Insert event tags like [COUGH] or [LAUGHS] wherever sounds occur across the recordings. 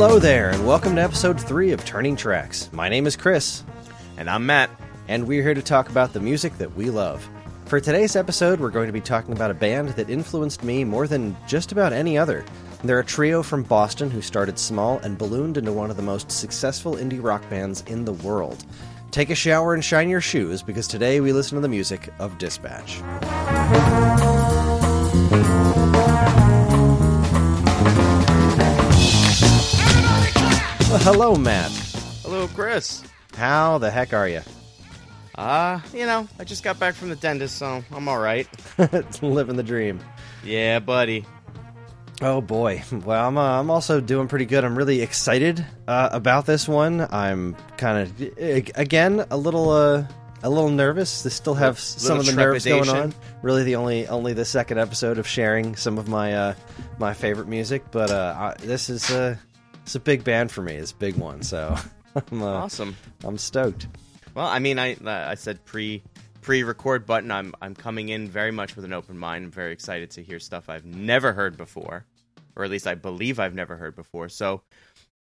Hello there, and welcome to episode 3 of Turning Tracks. My name is Chris, And I'm Matt. and we're here to talk about the music that we love. For today's episode, we're going to be talking about a band that influenced me more than just about any other. They're a trio from Boston who started small and ballooned into one of the most successful indie rock bands in the world. Take a shower and shine your shoes because today we listen to the music of Dispatch. Well, hello, Matt. Hello, Chris. How the heck are you? Uh, you know, I just got back from the dentist, so I'm all right. [LAUGHS] Living the dream. Yeah, buddy. Oh boy. Well, I'm uh, I'm also doing pretty good. I'm really excited uh, about this one. I'm kind of again a little uh, a little nervous. To still have some of the nerves going on. Really, the only only the second episode of sharing some of my uh, my favorite music, but uh, I, this is uh, it's a big band for me. It's a big one, so [LAUGHS] I'm uh, Awesome. I'm stoked. Well, I mean, I uh, I said pre pre record button. I'm I'm coming in very much with an open mind. I'm very excited to hear stuff I've never heard before, or at least I believe I've never heard before. So,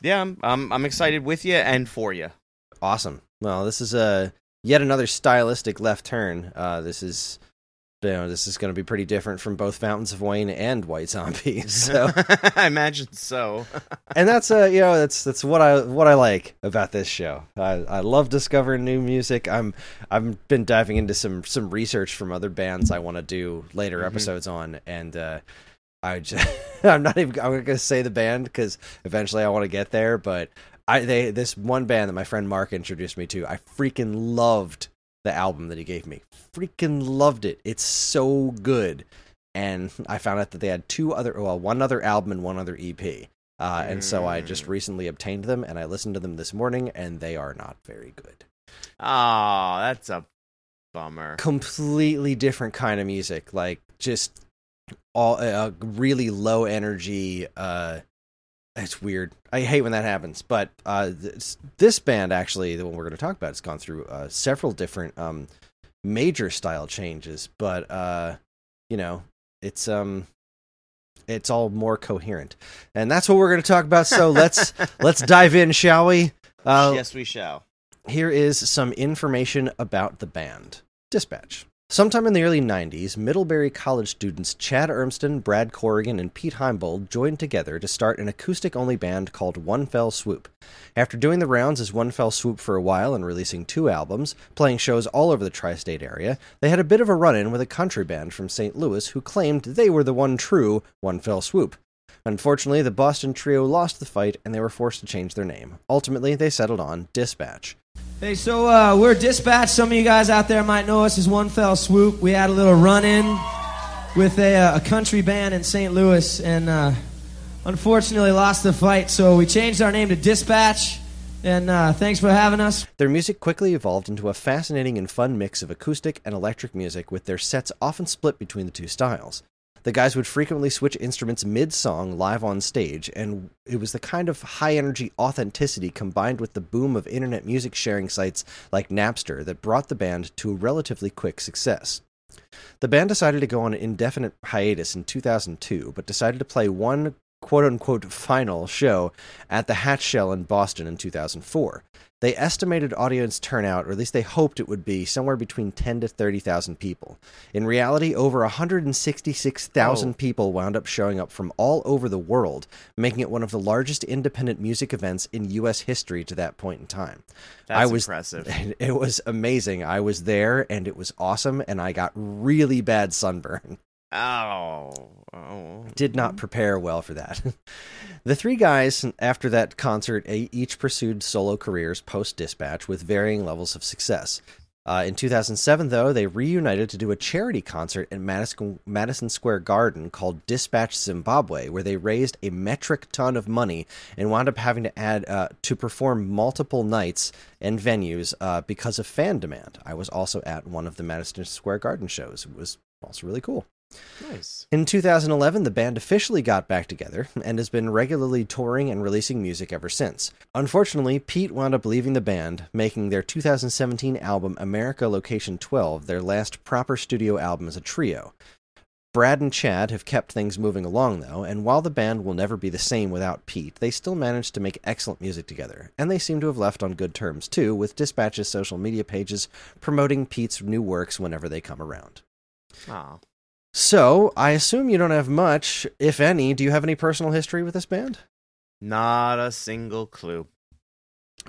yeah, I'm I'm, I'm excited with you and for you. Awesome. Well, this is a yet another stylistic left turn. Uh, this is you know this is going to be pretty different from both Fountains of Wayne and White Zombie. [LAUGHS] So, [LAUGHS] I imagine so. [LAUGHS] and that's uh you know that's that's what I what I like about this show. I I love discovering new music. I'm I've been diving into some some research from other bands I want to do later episodes on, and uh, I just I'm not even I'm gonna say the band because eventually I want to get there, but. I they this one band that my friend Mark introduced me to, I freaking loved the album that he gave me. Freaking loved it. It's so good. And [LAUGHS] I found out that they had two other, well, one other album and one other EP. Uh, and so I just Mm. recently obtained them and I listened to them this morning and they are not very good. Oh, that's a bummer. Completely different kind of music. Like just all uh, really low energy. Uh, it's weird. I hate when that happens. But uh, this, this band, actually, the one we're going to talk about, has gone through uh, several different um, major style changes. But uh, you know, it's um, it's all more coherent, and that's what we're going to talk about. So let's [LAUGHS] let's dive in, shall we? Uh, yes, we shall. here is some information about the band Dispatch. Sometime in the early 90s, Middlebury College students Chad Urmston, Brad Corrigan, and Pete Heimbold joined together to start an acoustic only band called One Fell Swoop. After doing the rounds as One Fell Swoop for a while and releasing two albums, playing shows all over the tri state area, they had a bit of a run in with a country band from St. Louis who claimed they were the one true One Fell Swoop. Unfortunately, the Boston trio lost the fight and they were forced to change their name. Ultimately, they settled on Dispatch. Hey, so uh, we're Dispatch. Some of you guys out there might know us as One Fell Swoop. We had a little run in with a, uh, a country band in St. Louis and uh, unfortunately lost the fight. So we changed our name to Dispatch. And uh, thanks for having us. Their music quickly evolved into a fascinating and fun mix of acoustic and electric music, with their sets often split between the two styles. The guys would frequently switch instruments mid song live on stage, and it was the kind of high energy authenticity combined with the boom of internet music sharing sites like Napster that brought the band to a relatively quick success. The band decided to go on an indefinite hiatus in 2002, but decided to play one quote unquote final show at the Hatch Shell in Boston in 2004. They estimated audience turnout, or at least they hoped it would be, somewhere between 10 to 30,000 people. In reality, over 166,000 Oh. people wound up showing up from all over the world, making it one of the largest independent music events in U.S. history to that point in time. That's I was, impressive. [LAUGHS] It was amazing. I was there, and it was awesome, and I got really bad sunburn Oh, oh. did not prepare well for that. [LAUGHS] the three guys, after that concert, each pursued solo careers post Dispatch with varying levels of success. Uh, in 2007, though, they reunited to do a charity concert at Madison, Madison Square Garden called Dispatch Zimbabwe, where they raised a metric ton of money and wound up having to add uh, to perform multiple nights and venues uh, because of fan demand. I was also at one of the Madison Square Garden shows. It was also really cool. Nice. In 2011, the band officially got back together and has been regularly touring and releasing music ever since. Unfortunately, Pete wound up leaving the band, making their 2017 album America Location 12 their last proper studio album as a trio. Brad and Chad have kept things moving along, though, and while the band will never be the same without Pete, they still managed to make excellent music together. And they seem to have left on good terms, too, with Dispatch's social media pages promoting Pete's new works whenever they come around. Oh. So, I assume you don't have much, if any. Do you have any personal history with this band? Not a single clue.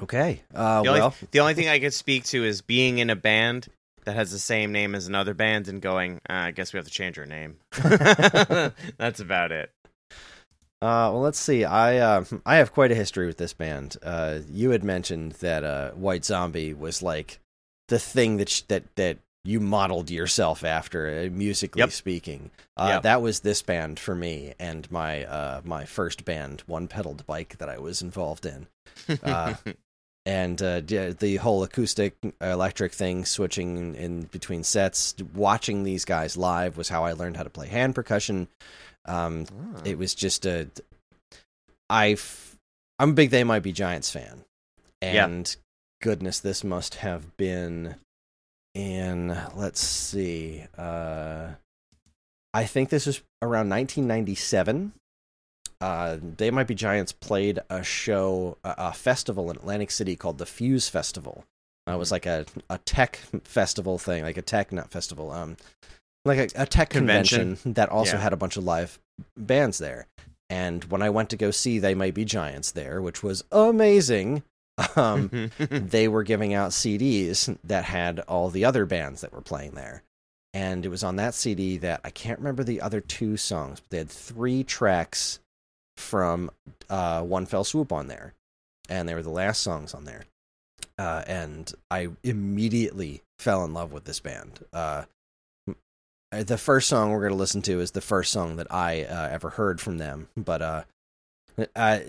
Okay. Uh, The only, well, the only thing I could speak to is being in a band that has the same name as another band and going, ah, I guess we have to change our name. [LAUGHS] [LAUGHS] That's about it. Uh, well, let's see. I uh, I have quite a history with this band. Uh, you had mentioned that uh, White Zombie was like the thing that sh- that that you modeled yourself after, uh, musically Yep. speaking. Uh, Yep. That was this band for me, and my uh, my first band, One Pedaled Bike, that I was involved in. Uh, [LAUGHS] and uh, the whole acoustic electric thing switching in between sets watching these guys live was how i learned how to play hand percussion um, Ah. it was just a i f- i'm a big they might be giants fan and goodness this must have been in let's see uh i think this was around 1997 uh, They Might Be Giants played a show, a, a festival in Atlantic City called the Fuse Festival. Uh, it was like a, a tech festival thing, like a tech, not festival, um, like a, a tech convention, Convention. that also Yeah. had a bunch of live bands there. And when I went to go see They Might Be Giants there, which was amazing, um, [LAUGHS] they were giving out CDs that had all the other bands that were playing there. And it was on that CD that I can't remember the other two songs, but they had three tracks from uh, One Fell Swoop on there. And they were the last songs on there. Uh, and I immediately fell in love with this band. Uh, the first song we're going to listen to is the first song that I uh, ever heard from them. But uh, I,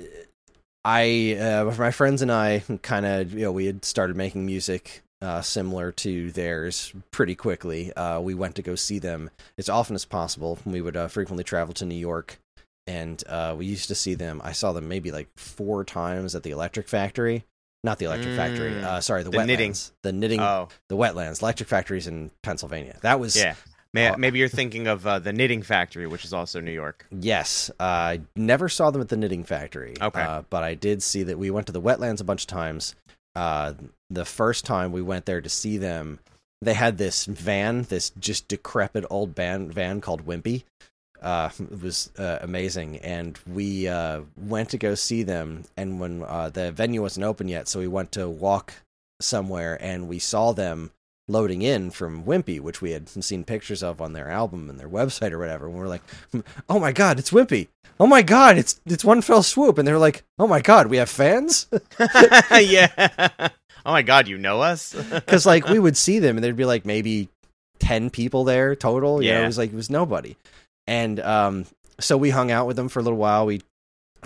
I uh, my friends and I kind of you know we had started making music uh, similar to theirs pretty quickly. Uh, we went to go see them as often as possible. We would uh, frequently travel to New York, and uh, we used to see them. I saw them maybe like four times at the Electric Factory. Not the Electric Factory. Mm. Uh, sorry, the, The wetlands. knitting. The knitting. oh, the wetlands. Electric Factories in Pennsylvania. That was yeah. May, Uh, maybe you're thinking of uh, the Knitting Factory, which is also New York. Yes, uh, I never saw them at the Knitting Factory. Okay. uh, but I did see that we went to the wetlands a bunch of times. Uh, the first time we went there to see them, they had this van, this just decrepit old band van called Wimpy. Uh, it was uh, amazing, and we uh, went to go see them. And when uh, the venue wasn't open yet, so we went to walk somewhere, and we saw them loading in from Wimpy, which we had seen pictures of on their album and their website or whatever. And we are like, "Oh my god, it's Wimpy! Oh my god, it's it's one fell swoop!" And they're like, "Oh my god, we have fans!" [LAUGHS] [LAUGHS] yeah. Oh my God, you know us? [LAUGHS] Because like we would see them, and there'd be like maybe ten people there total. Yeah, Yeah. it was like it was nobody. And um, so we hung out with them for a little while. We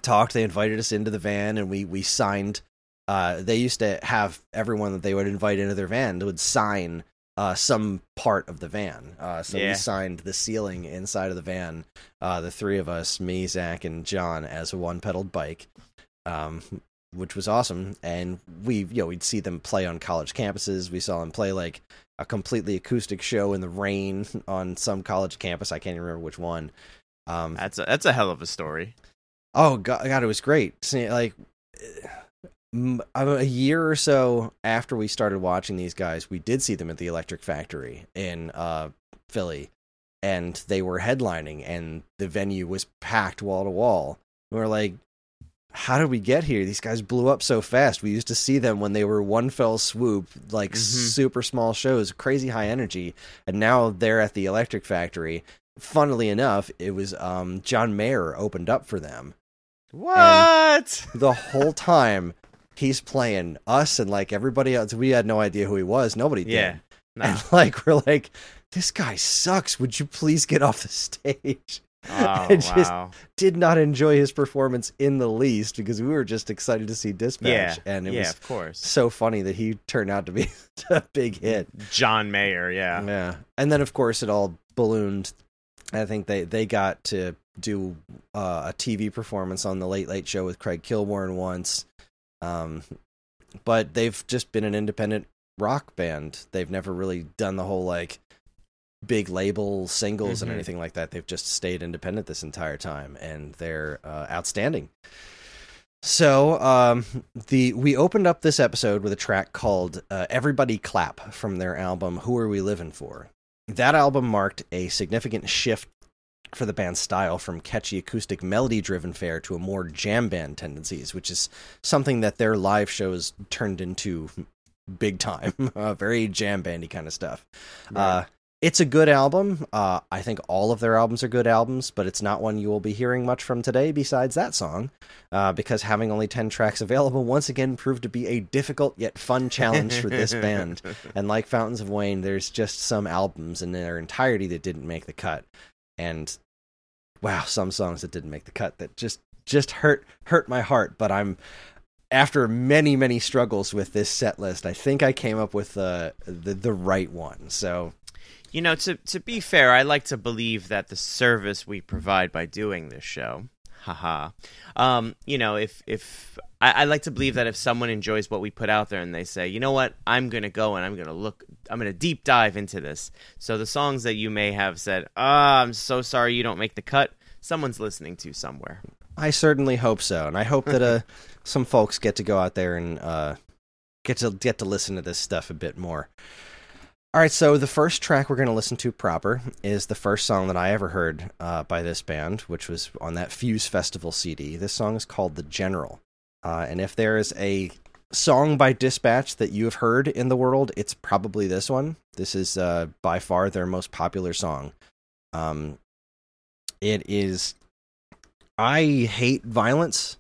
talked. They invited us into the van, and we we signed. Uh, they used to have everyone that they would invite into their van would sign uh, some part of the van. Uh, so we signed the ceiling inside of the van. Uh, the three of us, me, Zach, and John, as a one-pedaled bike, um, which was awesome. And we, you know, we'd see them play on college campuses. We saw them play like a completely acoustic show in the rain [LAUGHS] on some college campus. I can't even remember which one. Um, That's a, that's a hell of a story. Oh god, god, it was great. See, Like m- a year or so after we started watching these guys, we did see them at the Electric Factory in uh, Philly, and they were headlining, and the venue was packed wall to wall. We were like, "How did we get here? These guys blew up so fast." We used to see them when they were one fell swoop, like Mhm. super small shows, crazy high energy, and now they're at the Electric Factory. Funnily enough, it was um, John Mayer opened up for them What? the whole time he's playing us and like everybody else we had no idea who he was nobody did yeah. No. and [LAUGHS] like we're like this guy sucks would you please get off the stage Oh, [LAUGHS] I just- wow. did not enjoy his performance in the least because we were just excited to see dispatch Yeah. and it yeah, was of course. so funny that he turned out to be [LAUGHS] a big hit John Mayer, yeah. yeah and then of course it all ballooned i think they they got to do uh, a tv performance on the late late show with craig kilborn once um, but they've just been an independent rock band they've never really done the whole like big label singles Mhm. and anything like that. They've just stayed independent this entire time, and they're uh, outstanding. So um, the we opened up this episode with a track called uh, "Everybody Clap" from their album "Who Are We Living For." That album marked a significant shift for the band's style from catchy acoustic melody-driven fare to a more jam band tendencies, which is something that their live shows turned into big time, [LAUGHS] uh, very jam bandy kind of stuff. Uh, it's a good album. Uh, I think all of their albums are good albums, but it's not one you will be hearing much from today besides that song, uh, because having only 10 tracks available once again proved to be a difficult yet fun challenge for this band. [LAUGHS] And like Fountains of Wayne, there's just some albums in their entirety that didn't make the cut. And wow, some songs that didn't make the cut that just just hurt hurt my heart, but I'm after many many struggles with this set list, I think I came up with uh, the the right one. So You know, to to be fair, I like to believe that the service we provide by doing this show, haha, um, you know, if if I, I like to believe that if someone enjoys what we put out there and they say, you know what, I'm gonna go and I'm gonna look, I'm gonna deep dive into this. So the songs that you may have said, ah, I'm so sorry you don't make the cut, someone's listening to somewhere. I certainly hope so, and I hope that uh, [LAUGHS] some folks get to go out there and uh, get to get to listen to this stuff a bit more. All right, so the first track we're going to listen to proper is the first song that I ever heard uh, by this band, which was on that Fuse Festival CD. This song is called "The General," uh, and if there is a song by Dispatch that you have heard in the world, it's probably this one. This is uh, by far their most popular song. Um, it is I hate violence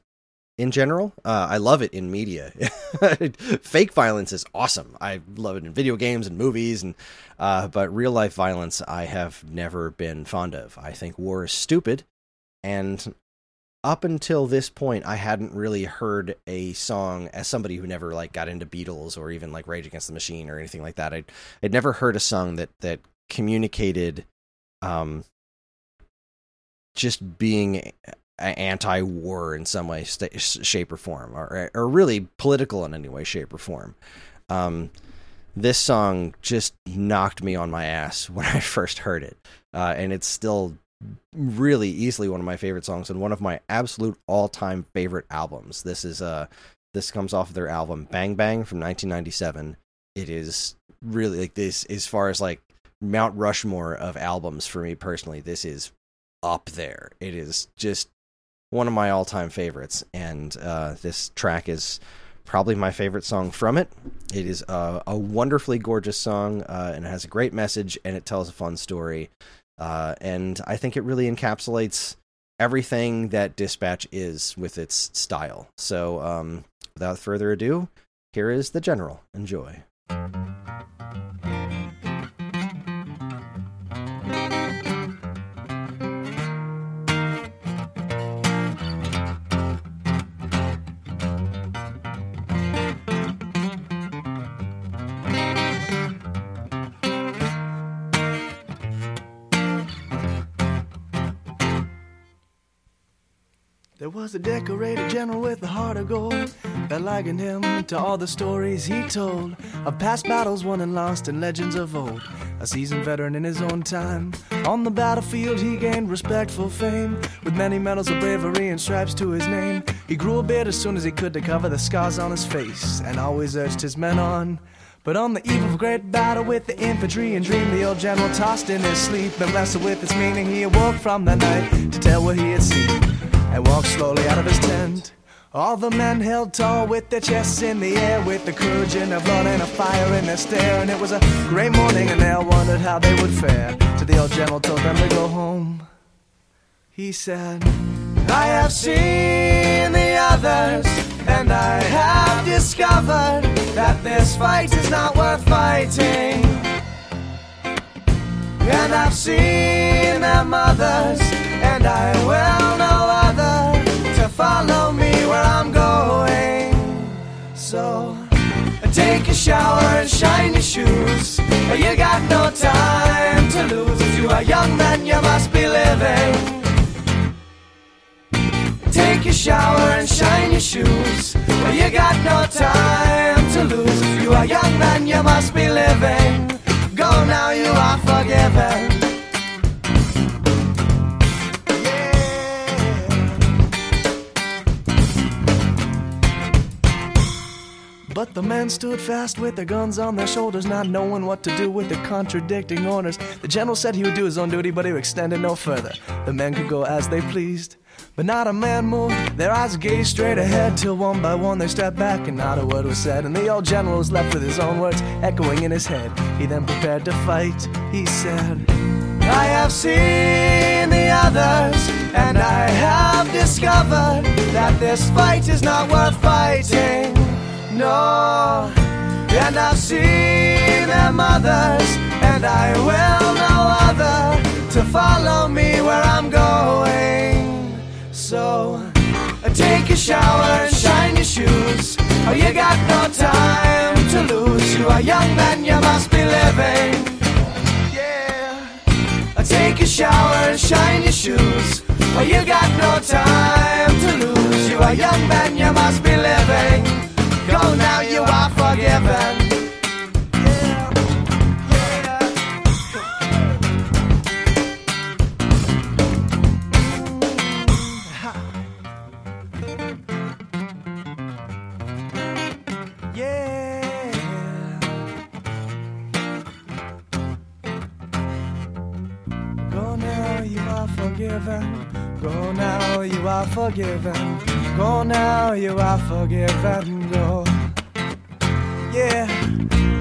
in general. Uh, I love it in media. [LAUGHS] Fake violence is awesome. I love it in video games and movies, and uh, but real life violence I have never been fond of. I think war is stupid, and up until this point, I hadn't really heard a song as somebody who never like got into Beatles or even like Rage Against the Machine or anything like that. I'd I'd never heard a song that that communicated um just being anti-war in some way, sta shape, or form, or or really political in any way, shape, or form. Um, this song just knocked me on my ass [LAUGHS] when I first heard it, uh, and it's still really easily one of my favorite songs and one of my absolute all-time favorite albums. This is uh this comes off of their album Bang Bang from 1997. It is really like this as far as like Mount Rushmore of albums for me personally. This is up there. It is just one of my all-time favorites, and uh, this track is probably my favorite song from it. It is a, a wonderfully gorgeous song, uh, and it has a great message, and it tells a fun story. Uh, and I think it really encapsulates everything that Dispatch is with its style. So, um, without further ado, here is the General. Enjoy. There was a decorated general with a heart of gold that likened him to all the stories he told of past battles won and lost and legends of old. A seasoned veteran in his own time. On the battlefield, he gained respectful fame with many medals of bravery and stripes to his name. He grew a beard as soon as he could to cover the scars on his face and always urged his men on. But on the eve of a great battle with the infantry and dream, the old general tossed in his sleep and wrestled with its meaning. He awoke from the night to tell what he had seen and walked slowly out of his tent. All the men held tall with their chests in the air, with the courage in their blood and a fire in their stare. And it was a great morning, and they all wondered how they would fare. So the old general told them to go home. He said, I have seen the others, and I have discovered that this fight is not worth fighting. And I've seen their mothers, and I will follow me where I'm going. So take a shower and shine your shoes. You got no time to lose. As you are young men, you must be living. Take a shower and shine your shoes. You got no time to lose. As you are young men, you must be living. Go now, you are forgiven. But the men stood fast with their guns on their shoulders, not knowing what to do with the contradicting orders. The general said he would do his own duty, but he extended no further. The men could go as they pleased. But not a man moved, their eyes gazed straight ahead till one by one they stepped back and not a word was said. And the old general was left with his own words echoing in his head. He then prepared to fight. He said, I have seen the others, and I have discovered that this fight is not worth fighting. No, and I've seen their mothers, and I will no other to follow me where I'm going. So uh, take a shower and shine your shoes. Oh, you got no time to lose. You are young, man, you must be living. Yeah. Uh, take a shower and shine your shoes. Oh, you got no time to lose. You are young, man, you must be living. Forgiven. Go now, you are forgiven. Go now, you are forgiven. Go. Yeah.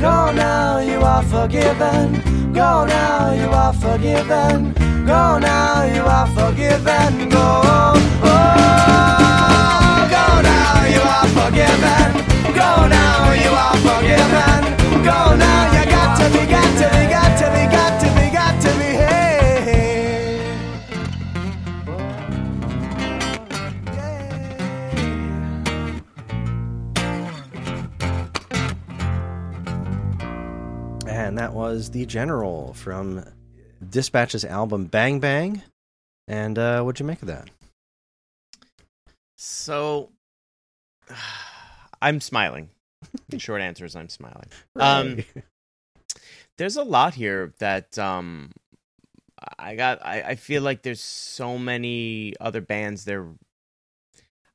Go now, you are forgiven. Go now, you are forgiven. Go now, you are forgiven. Go. Oh, go now, you are forgiven. Go now, you are forgiven. Go now, And that was The General from Dispatch's album Bang Bang. And uh, what'd you make of that? So, [SIGHS] I'm smiling. The short answer is I'm smiling. [LAUGHS] Um, there's a lot here that um I got I, I feel like there's so many other bands they're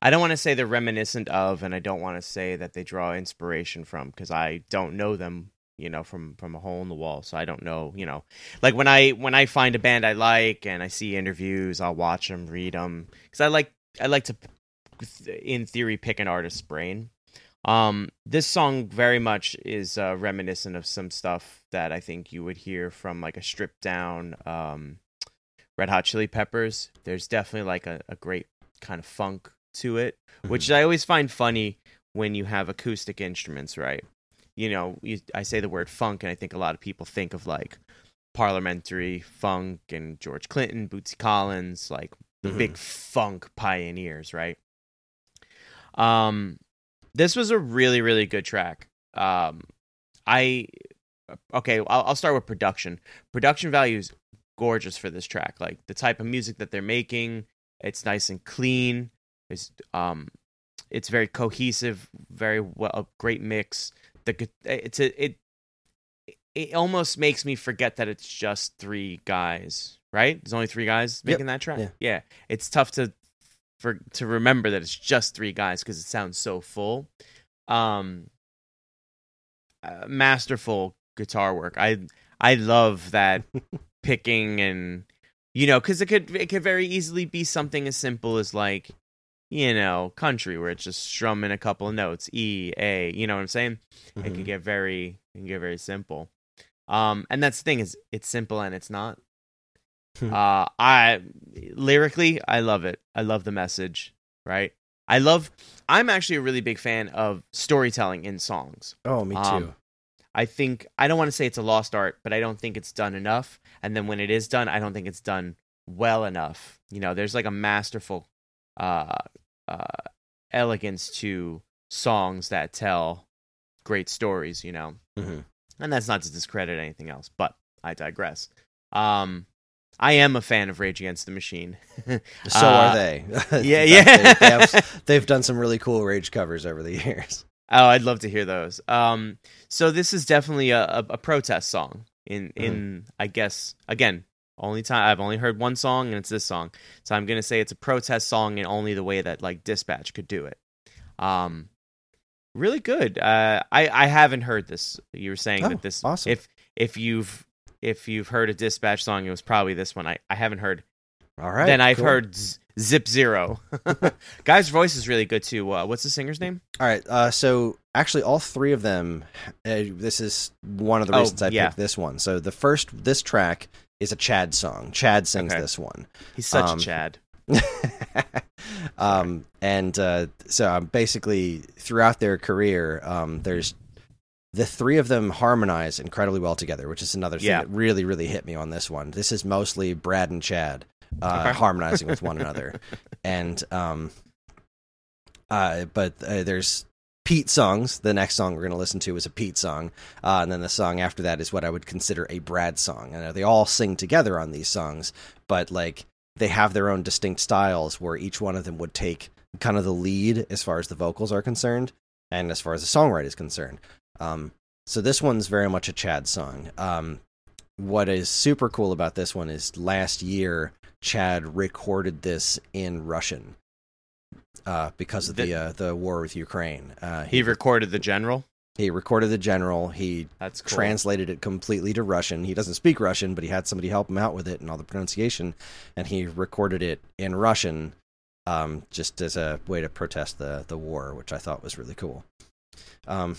I don't want to say they're reminiscent of and I don't want to say that they draw inspiration from because I don't know them you know from from a hole in the wall so I don't know you know like when I when I find a band I like and I see interviews I'll watch them read them cuz I like I like to in theory pick an artist's brain um, this song very much is uh, reminiscent of some stuff that I think you would hear from like a stripped down um, Red Hot Chili Peppers. There's definitely like a, a great kind of funk to it, which I always find funny when you have acoustic instruments, right? You know, I say the word funk, and I think a lot of people think of like parliamentary funk and George Clinton, Bootsy Collins, like the Mhm. big funk pioneers, right? Um, this was a really really good track. Um i okay I'll, I'll start with production. Production value is gorgeous for this track. Like the type of music that they're making it's nice and clean. It's um it's very cohesive very well a great mix the it's a, it it almost makes me forget that it's just three guys right there's only three guys Yep. making that track Yeah. yeah it's tough to for to remember that it's just three guys because it sounds so full. Um, uh, masterful guitar work. I I love that [LAUGHS] picking and you know because it could it could very easily be something as simple as like you know country where it's just strumming a couple of notes E A. You know what I'm saying? It can Mhm. get very it can get very simple. Um, and that's the thing is it's simple and it's not. Hmm. uh, I lyrically I love it. I love the message. Right. I love. I'm actually a really big fan of storytelling in songs. Oh, me too. Um, I think I don't want to say it's a lost art, but I don't think it's done enough. And then when it is done, I don't think it's done well enough. You know, there's like a masterful uh, uh, elegance to songs that tell great stories. You know, Mhm. and that's not to discredit anything else, but I digress. Um, I am a fan of Rage Against the Machine. [LAUGHS] So Uh, are they. [LAUGHS] yeah, yeah. They, have, [LAUGHS] they've done some really cool Rage covers over the years. Oh, I'd love to hear those. Um, so this is definitely a, a, a protest song. In in I guess again, only time I've only heard one song and it's this song. So I'm gonna say it's a protest song in only the way that like Dispatch could do it. Um, really good. Uh, I I haven't heard this. You were saying Oh, that this awesome. if if you've if you've heard a Dispatch song, it was probably this one. I I haven't heard. All right. then I've cool. heard Z- Zip Zero. [LAUGHS] [LAUGHS] Guy's voice is really good too. Uh, what's the singer's name? All right. Uh, so actually, all three of them. Uh, this is one of the Oh, reasons I yeah. picked this one. So the first, this track is a Chad song. Chad sings Okay. this one. He's such Um, a Chad. [LAUGHS] um, and uh, so um, basically, throughout their career, um, there's the three of them harmonize incredibly well together, which is another thing Yeah. that really, really hit me on this one. This is mostly Brad and Chad uh, Okay. [LAUGHS] harmonizing with one another, and um, uh, but uh, there's Pete songs. The next song we're going to listen to is a Pete song, uh, and then the song after that is what I would consider a Brad song. And they all sing together on these songs, but like they have their own distinct styles where each one of them would take kind of the lead as far as the vocals are concerned, and as far as the songwriting is concerned. Um, so this one's very much a Chad song. Um, what is super cool about this one is last year Chad recorded this in Russian uh, because of the The- uh, the war with Ukraine. Uh, He recorded the general. he recorded the general. He That's cool. translated it completely to Russian. He doesn't speak Russian, but he had somebody help him out with it and all the pronunciation, and he recorded it in Russian, um, just as a way to protest the the war, which I thought was really cool. Um,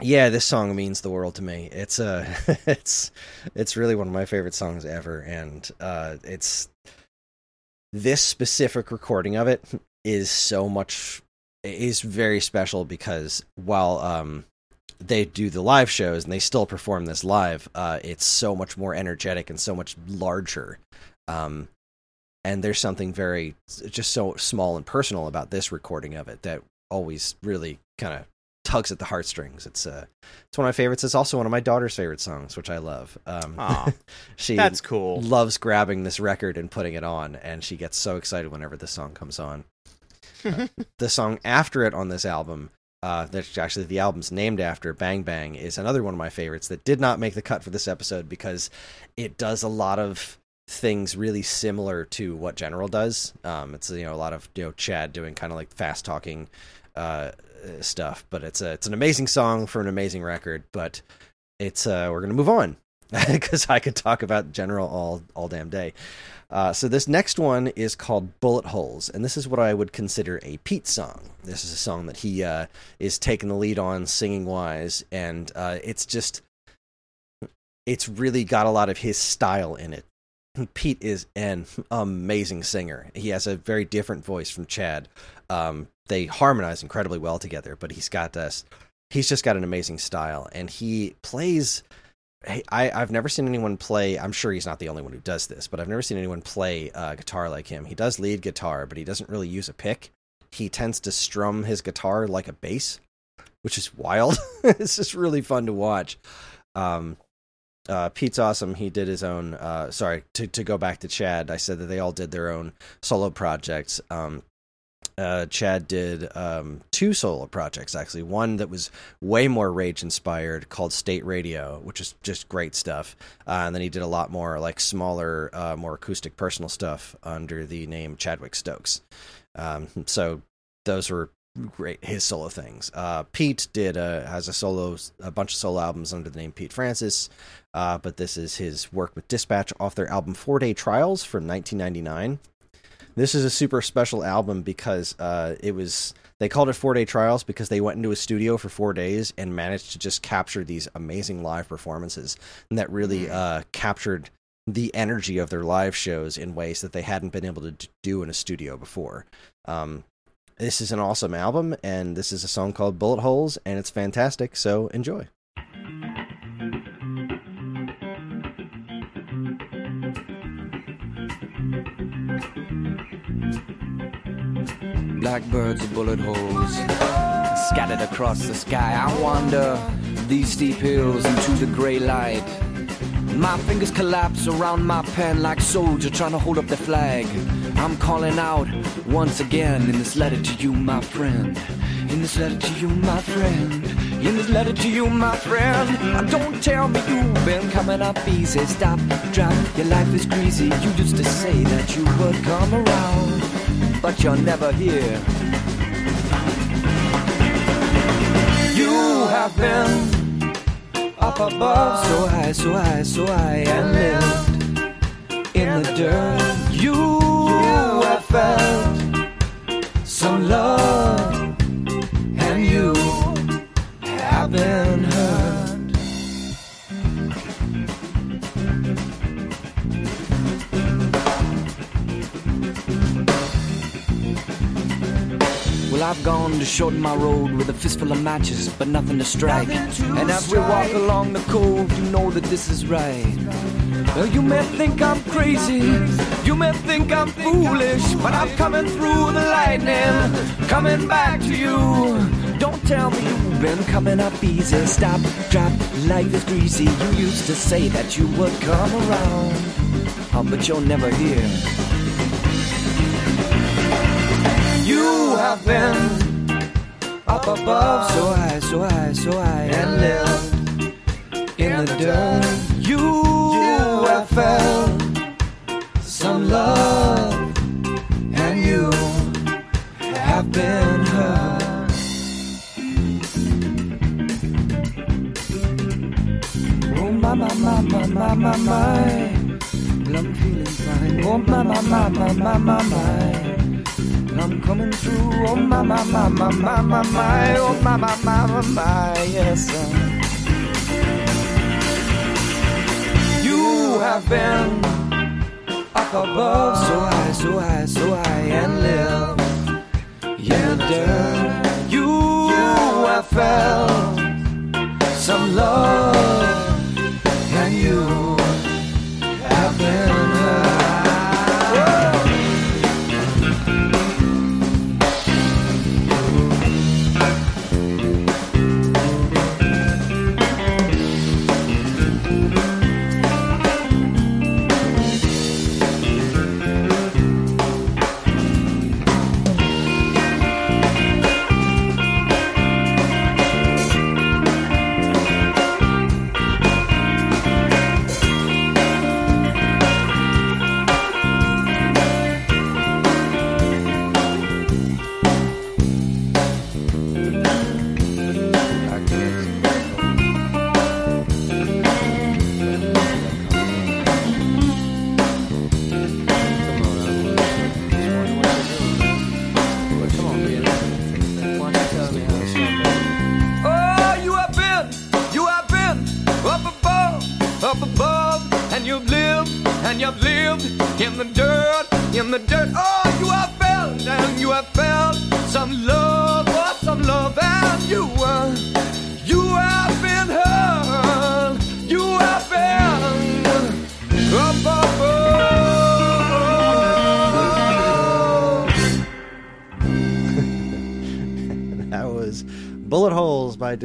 yeah, this song means the world to me. It's uh, [LAUGHS] it's it's really one of my favorite songs ever, and uh, it's this specific recording of it is so much is very special because while um they do the live shows and they still perform this live uh it's so much more energetic and so much larger um and there's something very just so small and personal about this recording of it that always really kind of tugs at the heartstrings it's uh it's one of my favorites it's also one of my daughter's favorite songs which i love um [LAUGHS] she that's cool. loves grabbing this record and putting it on, and she gets so excited whenever this song comes on. The song after it on this album, uh, that's actually the album's named after, Bang Bang, is another one of my favorites that did not make the cut for this episode because it does a lot of things really similar to what General does. Um, it's you know a lot of you know Chad doing kind of like fast talking uh, stuff, but it's a it's an amazing song for an amazing record. But it's uh, we're gonna move on [LAUGHS] because I could talk about General all all damn day. Uh, so this next one is called Bullet Holes, and this is what I would consider a Pete song. This is a song that he uh, is taking the lead on, singing wise, and uh, it's just it's really got a lot of his style in it. [LAUGHS] Pete is an amazing singer. He has a very different voice from Chad. Um, they harmonize incredibly well together, but he's got this. He's just got an amazing style, and he plays I, I've never seen anyone play. I'm sure he's not the only one who does this, but I've never seen anyone play uh, guitar like him. He does lead guitar, but he doesn't really use a pick. He tends to strum his guitar like a bass, which is wild. [LAUGHS] it's just really fun to watch. Um, uh, Pete's awesome. He did his own. Uh, sorry to to go back to Chad. I said that they all did their own solo projects. Um, uh, Chad did um, two solo projects actually. One that was way more rage inspired called State Radio, which is just great stuff. Uh, and then he did a lot more like smaller, uh, more acoustic personal stuff under the name Chadwick Stokes. Um, so those were great his solo things. Uh, Pete did uh, has a solo a bunch of solo albums under the name Pete Francis, uh, but this is his work with Dispatch off their album Four Day Trials from 1999. This is a super special album because uh, it was they called it Four Day Trials because they went into a studio for four days and managed to just capture these amazing live performances and that really uh, captured the energy of their live shows in ways that they hadn't been able to do in a studio before. Um, this is an awesome album, and this is a song called Bullet Holes, and it's fantastic. So enjoy. Blackbirds are bullet holes scattered across the sky. I wander these steep hills into the gray light. My fingers collapse around my pen like soldier trying to hold up the flag. I'm calling out once again in this letter to you, my friend. In this letter to you, my friend. In this letter to you, my friend. Don't tell me you've been coming up easy. Stop, drop, your life is greasy. You used to say that you would come around, but you're never here. You have been up above, so high, so high, so high, and lived in the dirt. You have felt some love, and you have been Well, I've gone to shorten my road with a fistful of matches, but nothing to strike. and as we walk along the cove, you know that this is right. Well, you may think I'm crazy, you may think I'm foolish, but I'm coming through the lightning, coming back to you. Don't tell me you've been coming up easy. Stop, drop, life is greasy. You used to say that you would come around, oh, but you're never here. Have been up above, so high, so high, so high, and lived in the dirt. You have felt some love, and you have been hurt. Oh my my my well, I'm feeling fine. Oh my my my my. I'm coming through, oh my, my, my, my, my, my, my, oh my, my, my, my, my, yes. uh. You have been up above, so high, so high, so high, and live in the. You have felt some love,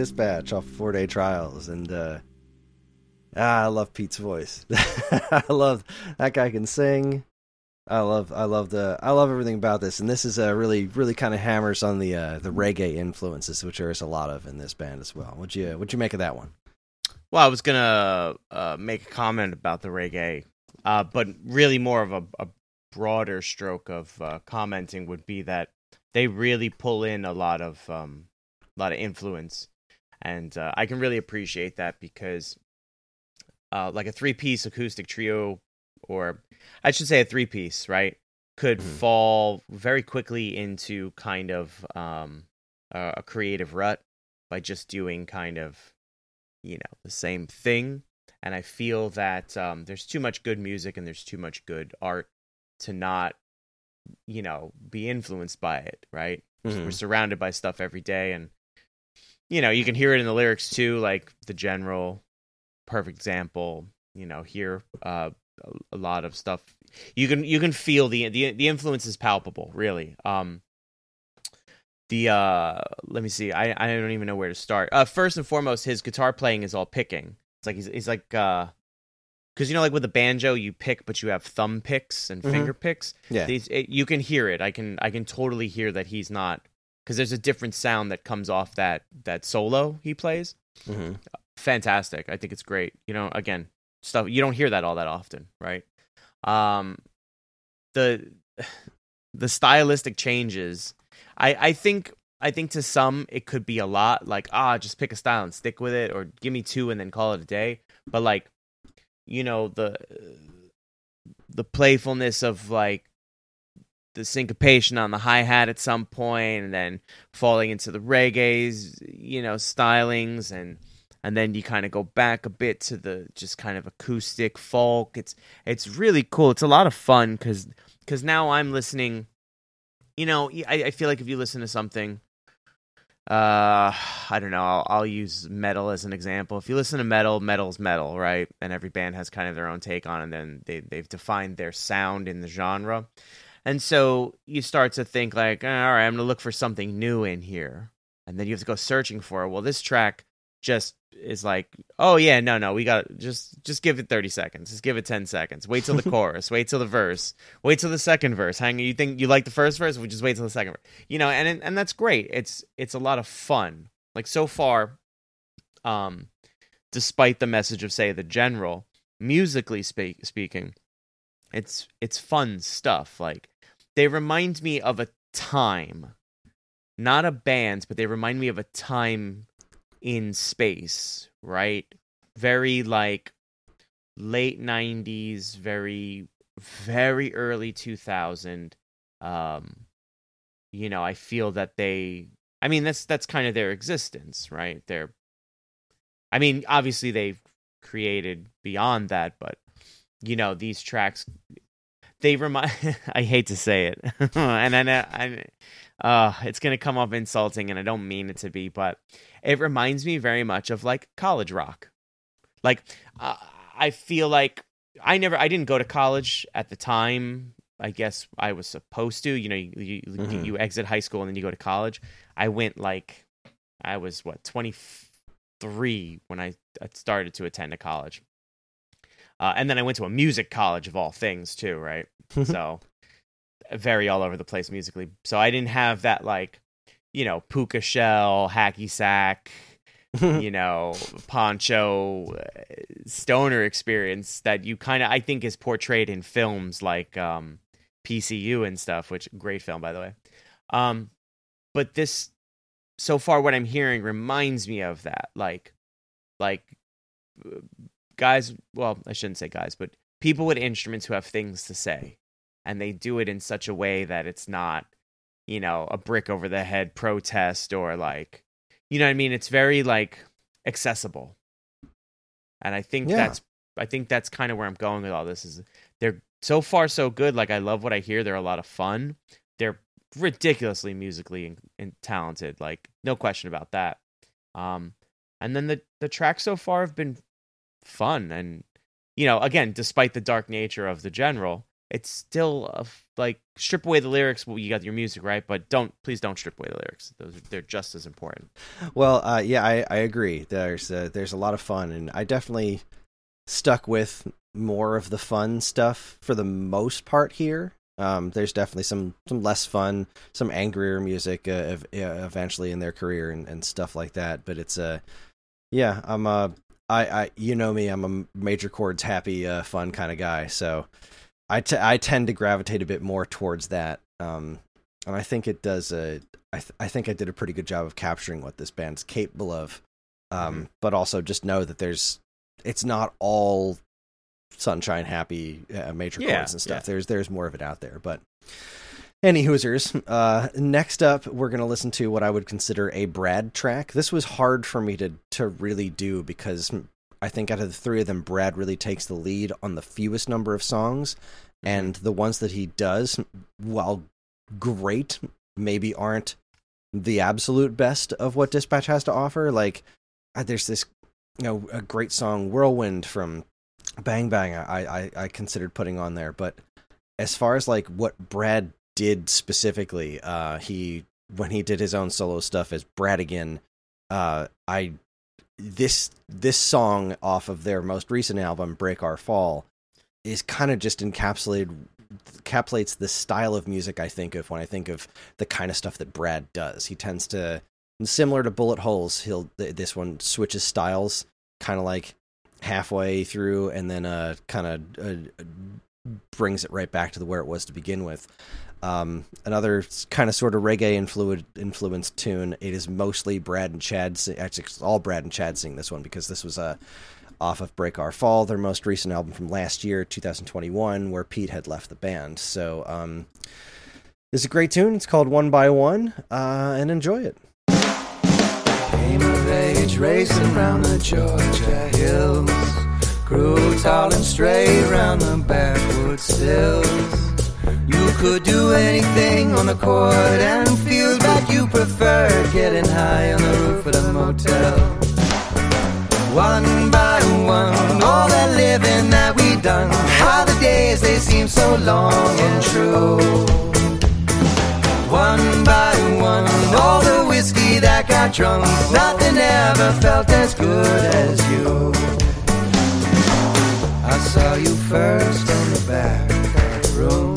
Dispatch off Four Day Trials. And uh, ah, I love Pete's voice. [LAUGHS] I love that guy can sing. I love I love the I love everything about this. And this is a really really kind of hammers on the uh, the reggae influences, which there is a lot of in this band as well. What'd you what'd you make of that one? Well, I was gonna uh, make a comment about the reggae, uh, but really more of a, a broader stroke of uh, commenting would be that they really pull in a lot of um, a lot of influence, and uh, I can really appreciate that because, uh, like a three-piece acoustic trio, or I should say a three-piece, right, could Mhm. fall very quickly into kind of um, a, a creative rut by just doing kind of you know the same thing and i feel that um, there's too much good music and there's too much good art to not you know be influenced by it right Mhm. we're surrounded by stuff every day and you know you can hear it in the lyrics too like the general perfect example you know hear uh, a, a lot of stuff. You can you can feel the the the influence is palpable really. Um the uh let me see. I i don't even know where to start. Uh first and foremost his guitar playing is all picking. It's like he's, he's like uh because you know like with the banjo you pick but you have thumb picks and Mhm. finger picks. Yeah. these it, you can hear it. I can i can totally hear that he's not because there's a different sound that comes off that that solo he plays. Hmm fantastic. I think it's great. You know again stuff you don't hear that all that often right? Um the [SIGHS] the stylistic changes i i think I think to some it could be a lot, like ah, just pick a style and stick with it, or give me two and then call it a day. But like, you know, the the playfulness of like the syncopation on the hi hat at some point, and then falling into the reggae's, you know, stylings, and and then you kind of go back a bit to the just kind of acoustic folk. It's it's really cool. It's a lot of fun because because now I'm listening. You know, I, I feel like if you listen to something uh i don't know I'll, I'll, use metal as an example if you listen to metal metal's metal right and every band has kind of their own take on it and then they, they've defined their sound in the genre and so you start to think like all right i'm gonna look for something new in here and then you have to go searching for it well this track just is like, oh yeah, no, no, we got just just give it thirty seconds, just give it ten seconds. Wait till the [LAUGHS] chorus, wait till the verse, wait till the second verse. Hang, you think you like the first verse? We just wait till the second verse. You know, and and that's great. It's it's a lot of fun. Like so far, um, despite the message of say the general, musically spe- speaking, it's it's fun stuff. Like they remind me of a time, not a band, but they remind me of a time in space, right? Very like late 90s, very very early 2000 um you know, I feel that they I mean that's that's kind of their existence, right? They're I mean, obviously they've created beyond that, but you know, these tracks they remind [LAUGHS] I hate to say it. [LAUGHS] and I know I uh it's going to come off insulting and I don't mean it to be, but it reminds me very much of like college rock. Like uh, I feel like I never I didn't go to college at the time. I guess I was supposed to. You know, you you, mm-hmm. you exit high school and then you go to college. I went like I was what twenty three when I started to attend a college, uh, and then I went to a music college of all things too. Right, [LAUGHS] so very all over the place musically. So I didn't have that like you know, puka shell, hacky sack, [LAUGHS] you know, poncho uh, stoner experience that you kind of I think is portrayed in films like um, PCU and stuff, which great film by the way. Um, but this so far what I'm hearing reminds me of that, like like uh, guys. Well, I shouldn't say guys, but people with instruments who have things to say, and they do it in such a way that it's not you know, a brick over the head protest or like, you know what I mean? It's very like accessible. And I think yeah. that's I think that's kind of where I'm going with all this is they're so far so good. Like I love what I hear. They're a lot of fun. They're ridiculously musically and, and talented. Like no question about that. Um, and then the the tracks so far have been fun and you know again despite the dark nature of the general it's still a, like strip away the lyrics well you got your music right? But don't please don't strip away the lyrics. Those they're just as important. Well uh, yeah I, I agree. There's a, there's a lot of fun and i definitely stuck with more of the fun stuff for the most part here. Um, there's definitely some some less fun some angrier music uh, eventually in their career and, and stuff like that but it's a uh, yeah i'm a I, I you know me i'm a major chords happy uh, fun kind of guy so I, t- I tend to gravitate a bit more towards that. Um, and I think it does a. I, th- I think I did a pretty good job of capturing what this band's capable of. Um, mm-hmm. but also just know that there's, it's not all sunshine happy uh, major yeah, chords and stuff. Yeah. There's there's more of it out there. But any Hoosers, uh, next up we're gonna listen to what I would consider a Brad track. This was hard for me to to really do because I think out of the three of them, Brad really takes the lead on the fewest number of songs, mm-hmm. and the ones that he does, while great, maybe aren't the absolute best of what Dispatch has to offer. Like, uh, there's this, you know, a great song, Whirlwind from Bang Bang. I, I I considered putting on there, but as far as like what Brad did specifically, uh, he when he did his own solo stuff as Braddigan, uh, I this this song off of their most recent album break our fall is kind of just encapsulated encapsulates the style of music i think of when i think of the kind of stuff that brad does. He tends to similar to bullet holes he'll this one switches styles kind of like halfway through and then uh kind of uh, brings it right back to the where it was to begin with Um, another kind of sort of reggae influ- influenced tune. It is mostly Brad and Chad. Actually, it's all Brad and Chad sing this one because this was uh, off of Break Our Fall, their most recent album from last year, 2021, where Pete had left the band. So um, is a great tune. It's called One by One, uh, and enjoy it. Came of age racing the Georgia hills. Grew tall and straight the backwoods hills. You could do anything on the court and feel but you prefer getting high on the roof of the motel. One by one, all that living that we done. How the days they seem so long and true. One by one, all the whiskey that got drunk, nothing ever felt as good as you. I saw you first on the back the room.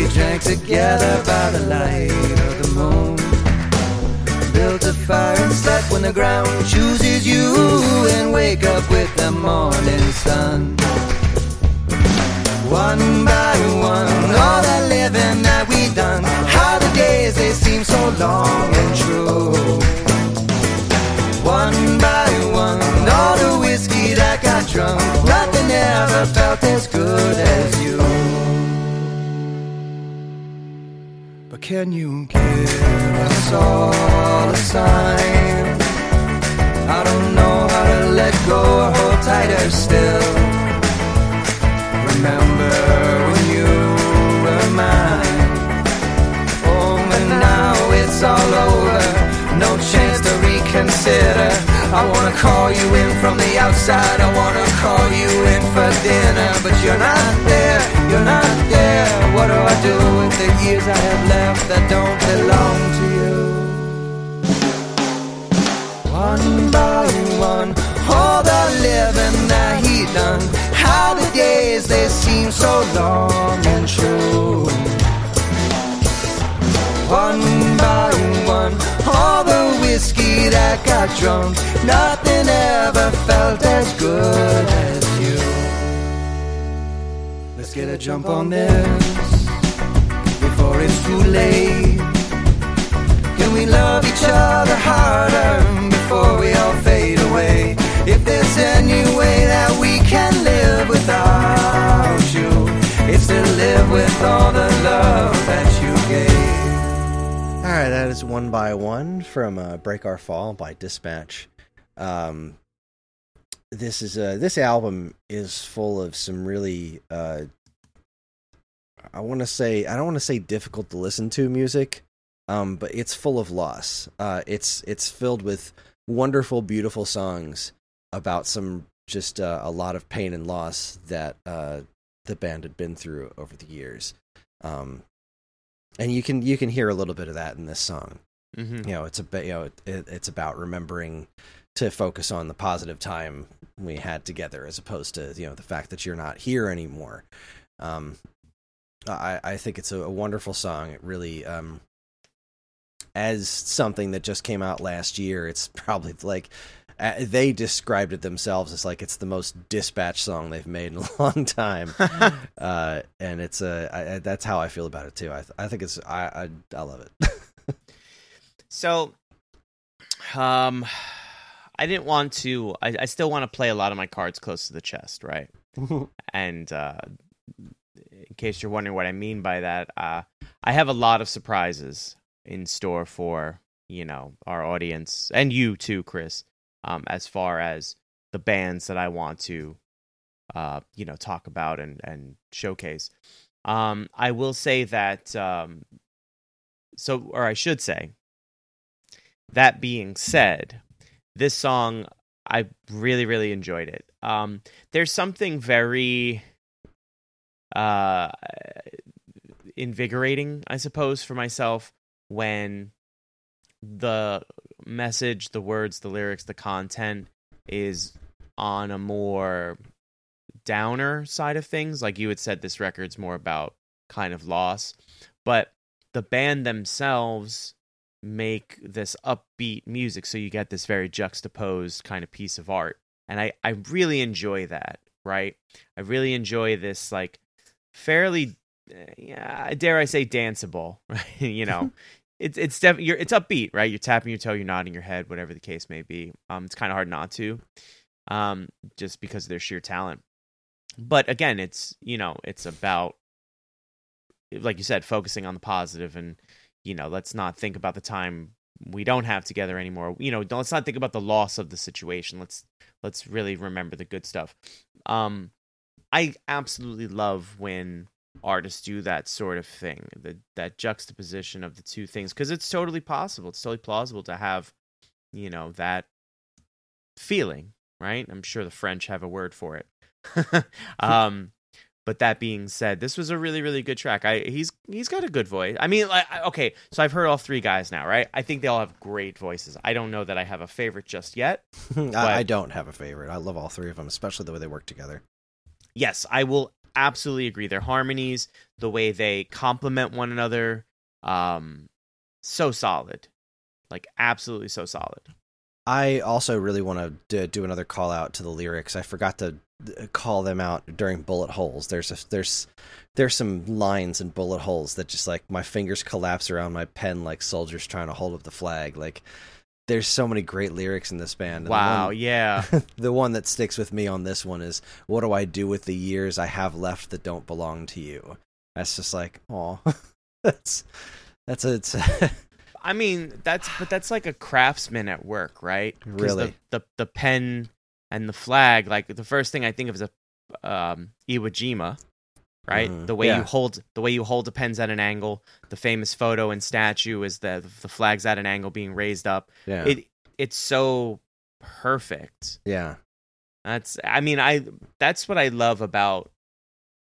We drank together by the light of the moon. Built a fire and slept when the ground chooses you, and wake up with the morning sun. One by one, all the living that we done. How the days they seem so long and true. One by one, all the whiskey that got drunk. Nothing ever felt as good as you. Can you give us all a sign? I don't know how to let go or hold tighter still. Remember when you were mine? Oh, and now it's all over. No chance to reconsider. I wanna call you in from the outside. I wanna call you in for dinner, but you're not there. You're not there. What do I do with the years I have left that don't belong to you? One by one, all the living that he done. How the days they seem so long and true. One by one, all the whiskey that got drunk. Nothing ever felt as good as you. Let's get a jump on this before it's too late. Can we love each other harder before we all fade away? If there's any way that we can live without you, it's to live with all the love that you. All right, that is one by one from uh, "Break Our Fall" by Dispatch. Um, this is uh, this album is full of some really uh, I want to say I don't want to say difficult to listen to music, um, but it's full of loss. Uh, it's it's filled with wonderful, beautiful songs about some just uh, a lot of pain and loss that uh, the band had been through over the years. Um, and you can you can hear a little bit of that in this song. Mm-hmm. You know, it's a bit you know it, it, it's about remembering to focus on the positive time we had together, as opposed to you know the fact that you're not here anymore. Um, I I think it's a, a wonderful song. It really um, as something that just came out last year. It's [LAUGHS] probably like they described it themselves as like it's the most dispatch song they've made in a [LAUGHS] long time, [LAUGHS] uh, and it's a I, I, that's how I feel about it too. I I think it's I I, I love it. So, um, I didn't want to. I, I still want to play a lot of my cards close to the chest, right? [LAUGHS] and uh, in case you're wondering what I mean by that, uh, I have a lot of surprises in store for you know our audience and you too, Kris. Um, as far as the bands that I want to, uh, you know, talk about and and showcase. Um, I will say that. Um, so, or I should say, that being said, this song I really really enjoyed it. Um, there's something very uh invigorating, I suppose, for myself when the message, the words, the lyrics, the content is on a more downer side of things. Like you had said, this record's more about kind of loss, but the band themselves make this upbeat music so you get this very juxtaposed kind of piece of art and i i really enjoy that right i really enjoy this like fairly eh, yeah, dare I say, danceable. Right? [LAUGHS] you know, [LAUGHS] it's it's def- you're it's upbeat, right? You're tapping your toe, you're nodding your head, whatever the case may be. Um, it's kind of hard not to, um, just because of their sheer talent. But again, it's you know, it's about like you said, focusing on the positive, and you know, let's not think about the time we don't have together anymore. You know, let's not think about the loss of the situation. Let's let's really remember the good stuff. Um, I absolutely love when artists do that sort of thing, the, that juxtaposition of the two things, because it's totally possible. It's totally plausible to have, you know, that feeling, right? I'm sure the French have a word for it. [LAUGHS] um, but that being said, this was a really, really good track. I he's he's got a good voice. I mean, like, okay, so I've heard all three guys now, right? I think they all have great voices. I don't know that I have a favorite just yet. [LAUGHS] I, I don't have a favorite. I love all three of them, especially the way they work together. yes, I will absolutely agree. Their harmonies, the way they complement one another, um, so solid, like absolutely so solid. I also really want to do another call out to the lyrics. I forgot to call them out during bullet holes. There's a, there's there's some lines in bullet holes that just like my fingers collapse around my pen like soldiers trying to hold up the flag. Like there's so many great lyrics in this band. And the Wow, one- yeah. [LAUGHS] the one that sticks with me on this one is what do I do with the years I have left that don't belong to you? That's just like, oh, [LAUGHS] that's that's a, it's [LAUGHS] I mean, that's but that's like a craftsman at work, right? Really? the, the the pen and the flag. Like the first thing I think of is a um, Iwo Jima, right? Mhm. The way Yeah. you hold the way you hold the pens at an angle. The famous photo and statue is the the flags at an angle being raised up. yeah, It it's so perfect. yeah, That's I mean I that's what I love about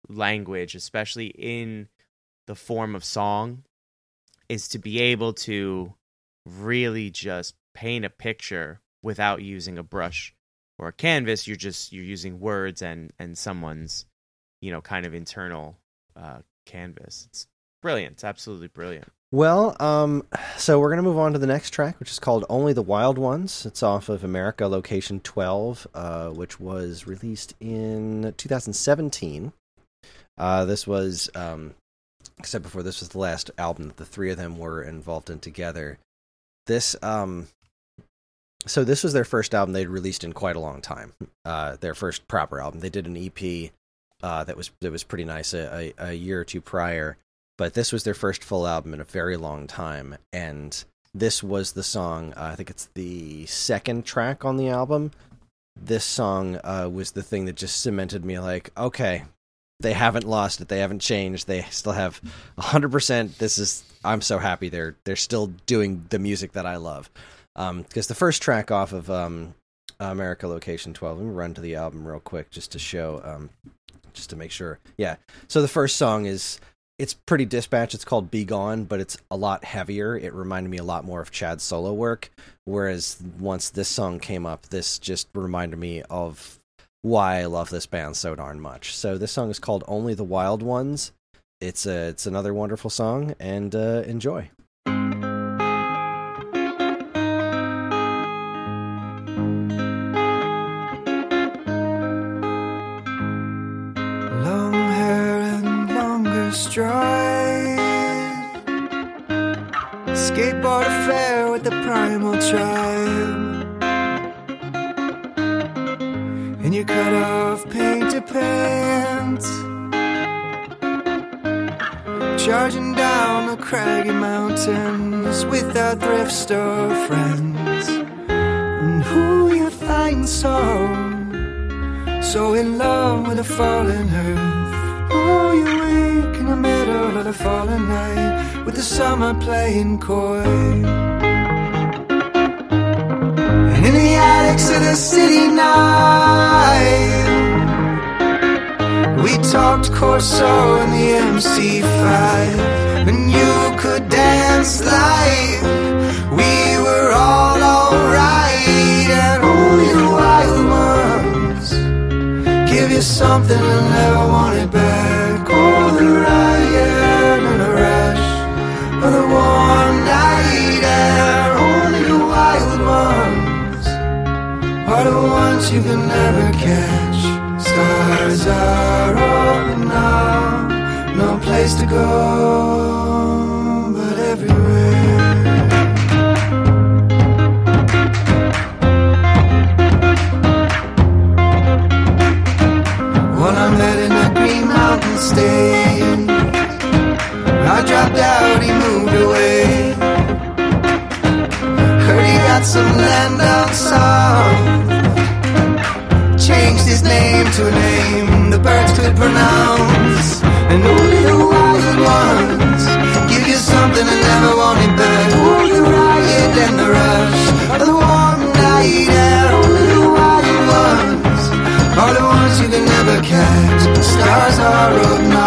language, especially in the form of song, is to be able to really just paint a picture without using a brush or a canvas. You're just you're using words and and someone's you know kind of internal uh, canvas. It's brilliant. It's absolutely brilliant. Well, um, so we're gonna move on to the next track, which is called "Only the Wild Ones." It's off of America Location 12, uh, which was released in 2017. Uh, this was, um, I said before, this was the last album that the three of them were involved in together. This, um, so this was their first album they'd released in quite a long time. Uh, their first proper album. They did an EP uh, that was that was pretty nice a, a, a year or two prior. But this was their first full album in a very long time. And this was the song uh, i think it's the second track on the album. This song uh, was the thing that just cemented me like okay they haven't lost it. They haven't changed. They still have 100% this is i'm so happy they're they're still doing the music that i love. Because the first track off of um, america location 12 let me run to the album real quick just to show um, just to make sure yeah so the first song is it's pretty dispatch. It's called Be Gone, but it's a lot heavier. It reminded me a lot more of Chad's solo work. Whereas once this song came up, this just reminded me of why I love this band so darn much. So this song is called Only the Wild Ones. It's a it's another wonderful song, and uh, enjoy. Primal tribe. In your cut off painted pants. Charging down the craggy mountains with our thrift store friends. And who you find so so in love with a fallen earth. Oh, you wake in the middle of the fallen night with the summer playing coy. The city night, we talked Corso and the MC5. And you could dance like we were all alright. And only the wild ones give you something and never want it back. You can never catch. Stars are open up No place to go but everywhere. Well, I met in a Green Mountain State. I dropped out, he moved away. Heard he got some land down could pronounce. And only the wild ones give you something and never want it back. Oh, the riot and the rush of the warm night air. Only the wild ones are the ones you can never catch. Stars are up now,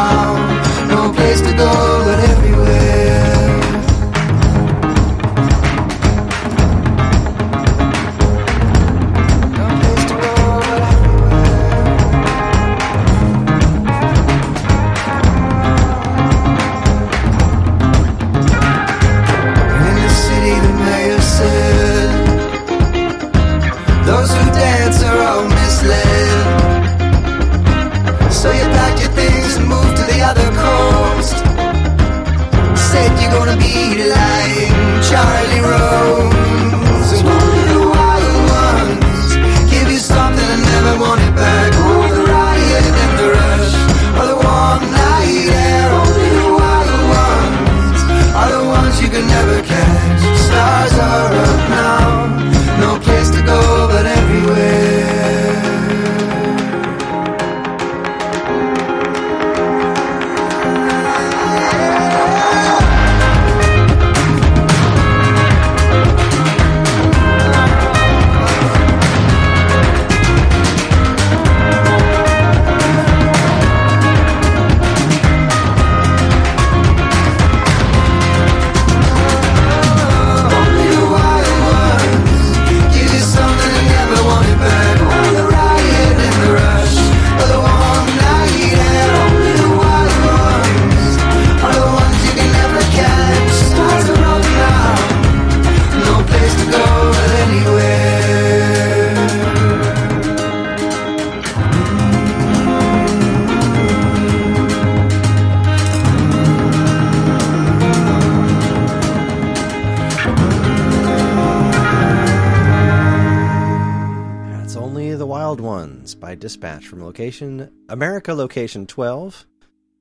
from location America Location 12.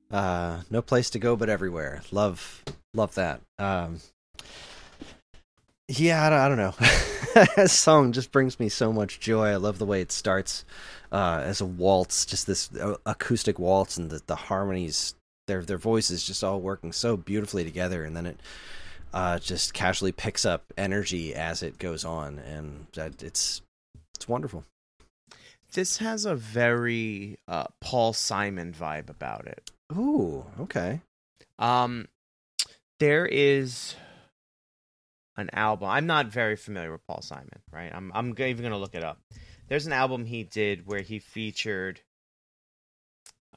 Uh, no place to go but everywhere. Love, love that. Um, yeah, I don't, I don't know. [LAUGHS] that song just brings me so much joy. I love the way it starts uh, as a waltz, just this uh, acoustic waltz, and the, the harmonies. Their their voices just all working so beautifully together, and then it uh, just casually picks up energy as it goes on, and that it's it's wonderful. This has a very uh, Paul Simon vibe about it. Ooh, okay. Um, there is an album. I'm not very familiar with Paul Simon, right? I'm I'm even gonna look it up. There's an album he did where he featured,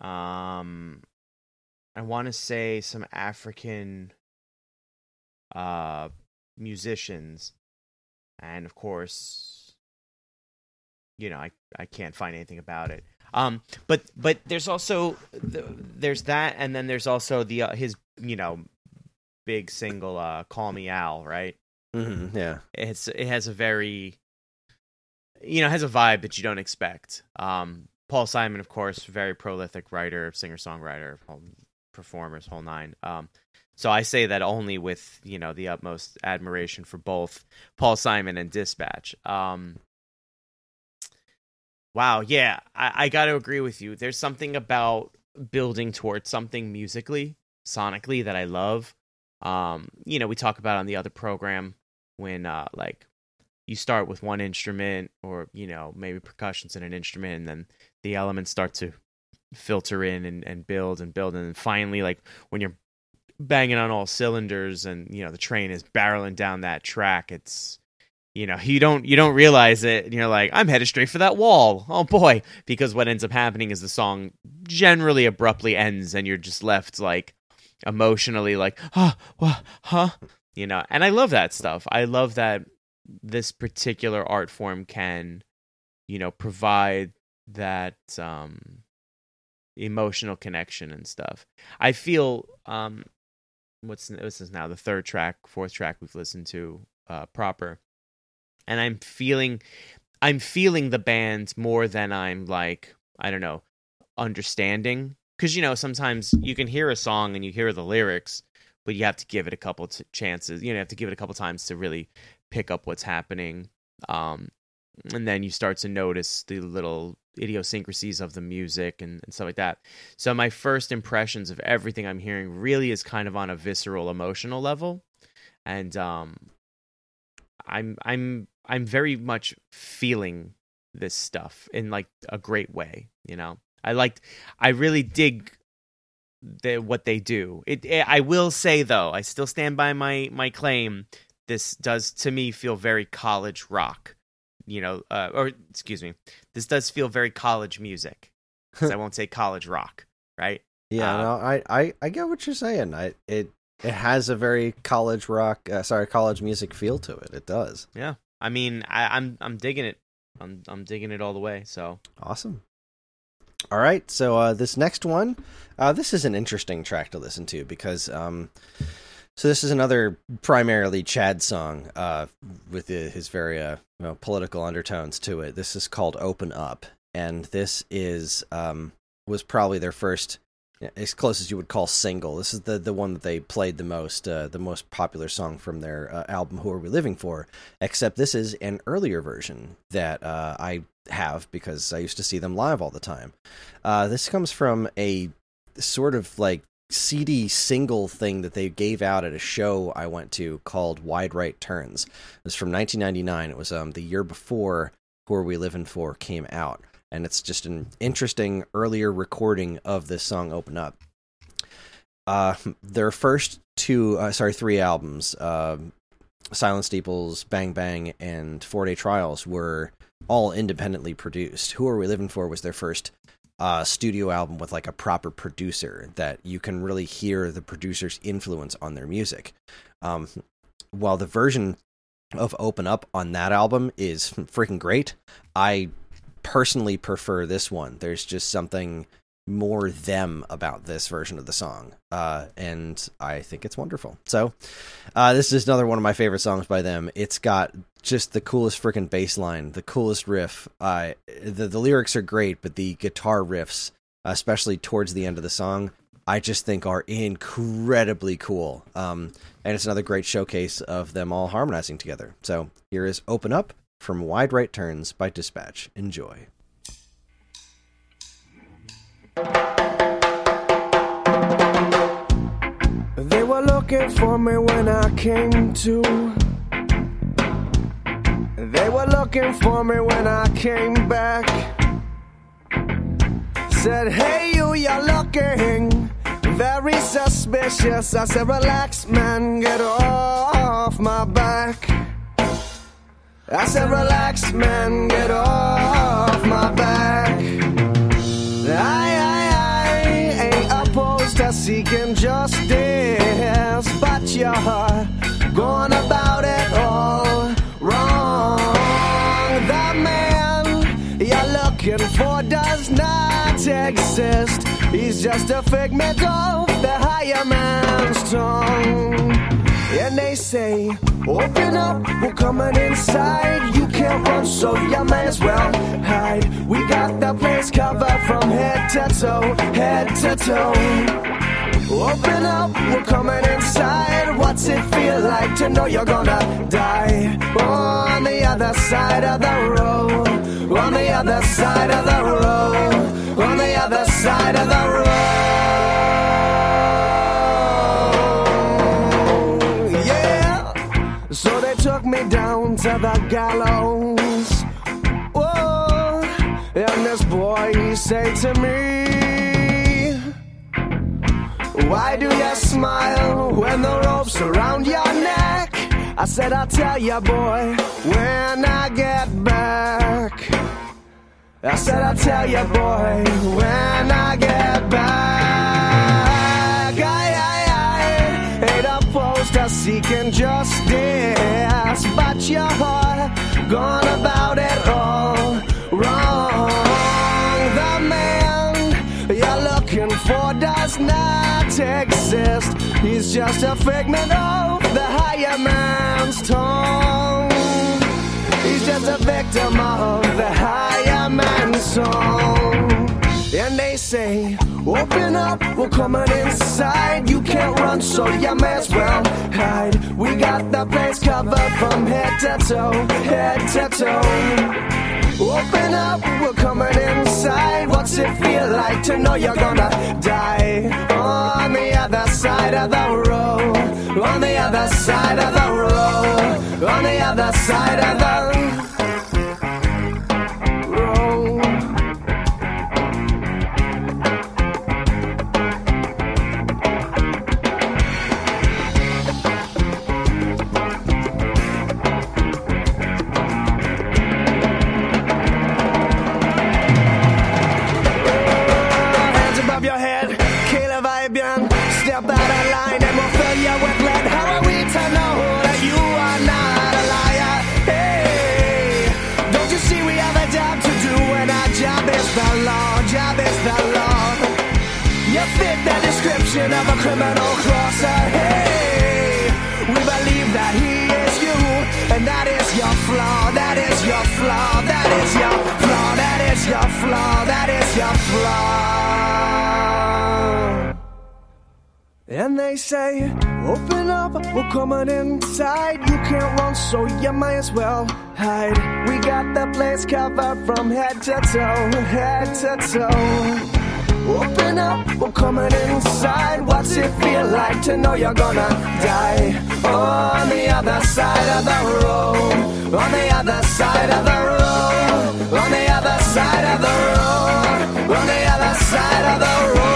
um, I want to say some African, uh, musicians, and of course, you know, I I can't find anything about it. Um, but but there's also th- there's that, and then there's also the uh, his you know big single uh, "Call Me Al," right? hmm yeah. It's it has a very you know has a vibe that you don't expect. Um, Paul Simon, of course, very prolific writer, singer songwriter, performers, whole nine. Um, so I say that only with you know the utmost admiration for both Paul Simon and Dispatch. Um, wow, yeah, I, I got to agree with you. There's something about building towards something musically, sonically that I love. Um, you know, we talk about on the other program when uh like you start with one instrument or you know maybe percussions in an instrument and then the elements start to filter in and, and build and build and then finally like when you're banging on all cylinders and you know the train is barreling down that track it's you know you don't you don't realize it and you're like i'm headed straight for that wall. Oh boy. Because what ends up happening is the song generally abruptly ends and you're just left like emotionally like huh what huh? You know and i love that stuff. I love that this particular art form can you know provide that um emotional connection and stuff. I feel um, what's this is now the third track, fourth track we've listened to uh, proper, and I'm feeling I'm feeling the band more than I'm like I don't know understanding. Because you know sometimes you can hear a song and you hear the lyrics but you have to give it a couple t- chances you know you have to give it a couple times to really pick up what's happening um, and then you start to notice the little idiosyncrasies of the music and, and stuff like that. So my first impressions of everything i'm hearing really is kind of on a visceral emotional level. And um i'm i'm i'm very much feeling this stuff in like a great way you know I liked. I really dig the what they do. It, it, I will say though, I still stand by my my claim. This does to me feel very college rock. You know, uh, or excuse me, this does feel very college music. I [LAUGHS] won't say college rock, right? Yeah, uh, no, I, I I get what you're saying. I it it has a very college rock, uh, sorry, college music feel to it. It does. Yeah, I mean, I, I'm I'm digging it. I'm I'm digging it all the way. So awesome. All right, so uh, this next one, uh, this is an interesting track to listen to because, um, so this is another primarily Chad song uh, with his very uh, you know, political undertones to it. This is called "Open Up," and this is um, was probably their first, as close as you would call single. This is the the one that they played the most, uh, the most popular song from their uh, album "Who Are We Living For." Except this is an earlier version that I have because I used to see them live all the time. Uh, this comes from a sort of like CD single thing that they gave out at a show I went to called Wide Right Turns. It was from 1999. It was um, the year before Who Are We Living For came out. And it's just an interesting earlier recording of this song Open Up. Uh, their first two, uh, sorry, three albums, uh, Silent Steeples, Bang Bang, and Four Day Trials were all independently produced. Who Are We Living For was their first uh, studio album with like a proper producer that you can really hear the producer's influence on their music. Um, while the version of Open Up on that album is freaking great, I personally prefer this one. There's just something more them about this version of the song. Uh, and I think it's wonderful. So, uh, this is another one of my favorite songs by them. It's got just the coolest freaking bass line, the coolest riff. Uh, the, the lyrics are great, but the guitar riffs, especially towards the end of the song, I just think are incredibly cool. Um, and it's another great showcase of them all harmonizing together. So, here is Open Up from Wide Right Turns by Dispatch. Enjoy. They were looking for me when I came to. They were looking for me when I came back. Said, hey, you, you're looking very suspicious. I said, relax, man, get off my back. I said, relax, man, get off my back. I I, I ain't opposed to seeking justice, but you're going about it all wrong. The man you're looking for does not exist. He's just a figment of the higher man's tongue. And they say, open up, we're coming inside. You can't run, so you may as well hide. We got the place covered from head to toe, head to toe. Open up, we're coming inside. What's it feel like to know you're gonna die? On the other side of the road, on the other side of the road, on the other side of the road. Said to me, why do you smile when the rope's around your neck? I said, I'll tell you, boy, when I get back. I said, I'll tell you, boy, when I get back. I, I, I ain't opposed to seeking justice, but you're gone about it all wrong. You love not exist. He's just a figment of the higher man's tongue. He's just a victim of the higher man's song. And they say, open up, we're coming inside. You can't run, so you may as well hide. We got the place covered from head to toe, head to toe. Open up, we're coming inside. What's it feel like to know you're gonna die? On the other side of the road, on the other side of the road, on the other side of the criminal crosser. Hey, we believe that he is you, and that is your flaw, that is your flaw, that is your flaw, that is your flaw, that is your flaw. And they say, open up, we're coming inside. You can't run, so you might as well hide. We got the place covered from head to toe, head to toe. Open up, we're coming inside. What's it feel like to know you're gonna die? On the other side of the road, on the other side of the road, on the other side of the road, on the other side of the road.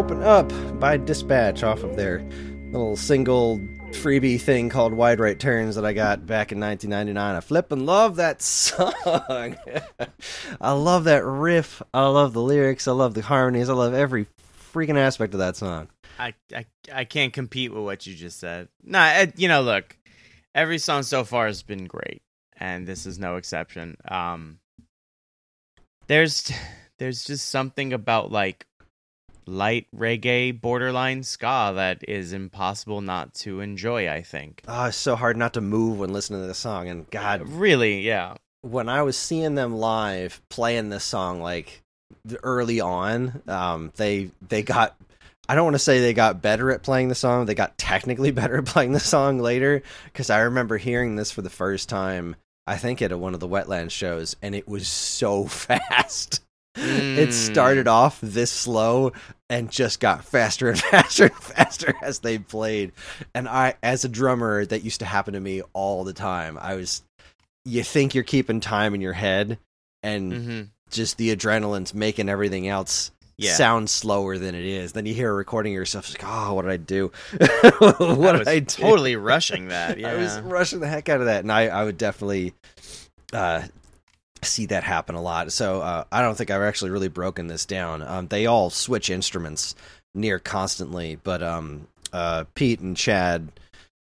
Open Up by Dispatch off of their little single freebie thing called Wide Right Turns that I got back in 1999. I flip and love that song. [LAUGHS] I love that riff. I love the lyrics. I love the harmonies. I love every freaking aspect of that song. I, I I can't compete with what you just said. Nah, eh, you know, look, every song so far has been great, and this is no exception. Um, there's there's just something about like light reggae, borderline ska that is impossible not to enjoy. I think. Oh, it's so hard not to move when listening to this song. And God, really, yeah. when I was seeing them live playing this song like early on, um, they they got I don't want to say they got better at playing the song. They got technically [LAUGHS] better at playing the song later because I remember hearing this for the first time. I think at one of the Wetlands shows, and it was so [LAUGHS] fast. It started off this slow and just got faster and [LAUGHS] faster and faster as they played. And I, as a drummer, that used to happen to me all the time. I was, you think you're keeping time in your head, and hmm just the adrenaline's making everything else Yeah. sound slower than it is. Then you hear a recording of yourself, it's like, oh, what did I do? [LAUGHS] what I did I do? totally rushing that. Yeah. [LAUGHS] I was rushing the heck out of that, and I, I would definitely uh, see that happen a lot. So uh, I don't think I've actually really broken this down. Um, they all switch instruments near constantly, but um, uh, Pete and Chad,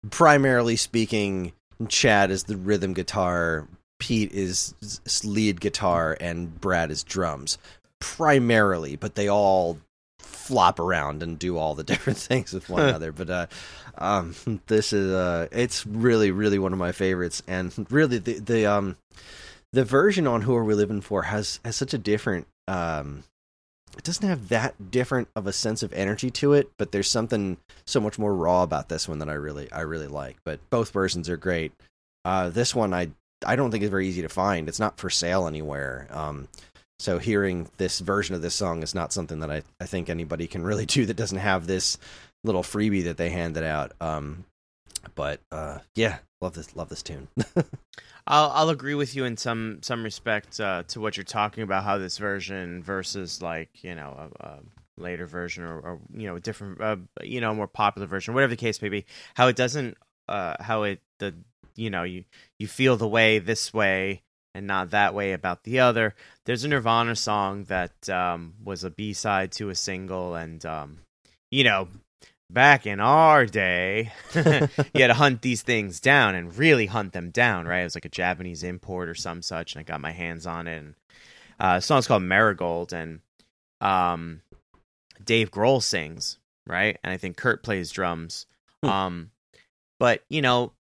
primarily speaking, Chad is the rhythm guitar, Pete is lead guitar, and Brad is drums, primarily. But they all flop around and do all the [LAUGHS] different things with one [LAUGHS] another. But uh, um, this is uh, it's really really one of my favorites, and really the the um the version on Who Are We Living For has has such a different um. It doesn't have that different of a sense of energy to it, but there's something so much more raw about this one that I really I really like. But both versions are great. Uh, this one I I don't think is very easy to find. It's not for sale anywhere. Um, so hearing this version of this song is not something that I, I think anybody can really do that doesn't have this little freebie that they handed out. Um, but uh, yeah, love this love this tune. [LAUGHS] I'll I'll agree with you in some some respect uh, to what you're talking about. How this version versus like you know a, a later version or, or you know a different uh, you know more popular version, whatever the case may be. How it doesn't uh how it the you know you you feel the way this way and not that way about the other. There's a Nirvana song that um was a B side to a single, and um you know back in our day, [LAUGHS] you had to hunt these things down and really hunt them down, right? It was like a Japanese import or some such, and I got my hands on it. And uh, the song's called Marigold, and um, Dave Grohl sings, right? And I think Kurt plays drums. Hmm. Um, but you know,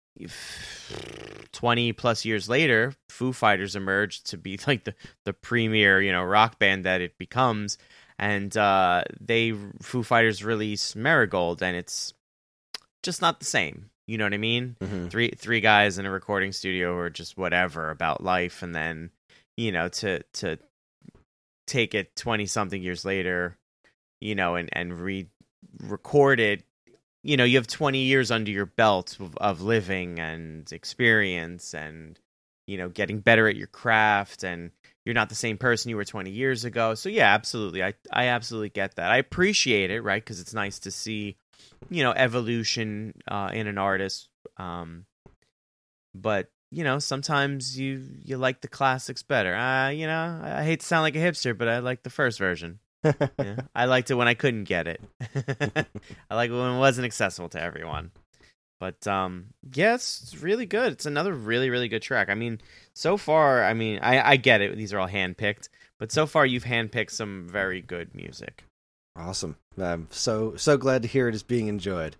twenty plus years later, Foo Fighters emerged to be [LAUGHS] like the the premier, you know, rock band that it becomes and uh, they Foo Fighters release Marigold, and it's just not the same. You know what I mean? Mhm. Three three guys in a recording studio or just whatever about life, and then you know to to take it twenty something years later, you know, and and re record it. You know, you have twenty years under your belt of, of living and experience, and you know, getting better at your craft and you're not the same person you were 20 years ago. So yeah, absolutely. I I absolutely get that. I appreciate it, right? Cuz it's nice to see, you know, evolution uh in an artist. Um but, you know, sometimes you you like the classics better. Uh, you know, I hate to sound like a hipster, but I like the first version. [LAUGHS] Yeah. I liked it when I couldn't get it. [LAUGHS] I like it when it wasn't accessible to everyone. But um, yeah, it's it's really good. It's another really, really good track. I mean, so far, I mean, I, I get it. These are all handpicked, but so far you've handpicked some very good music. Awesome. I'm so so glad to hear it is being enjoyed.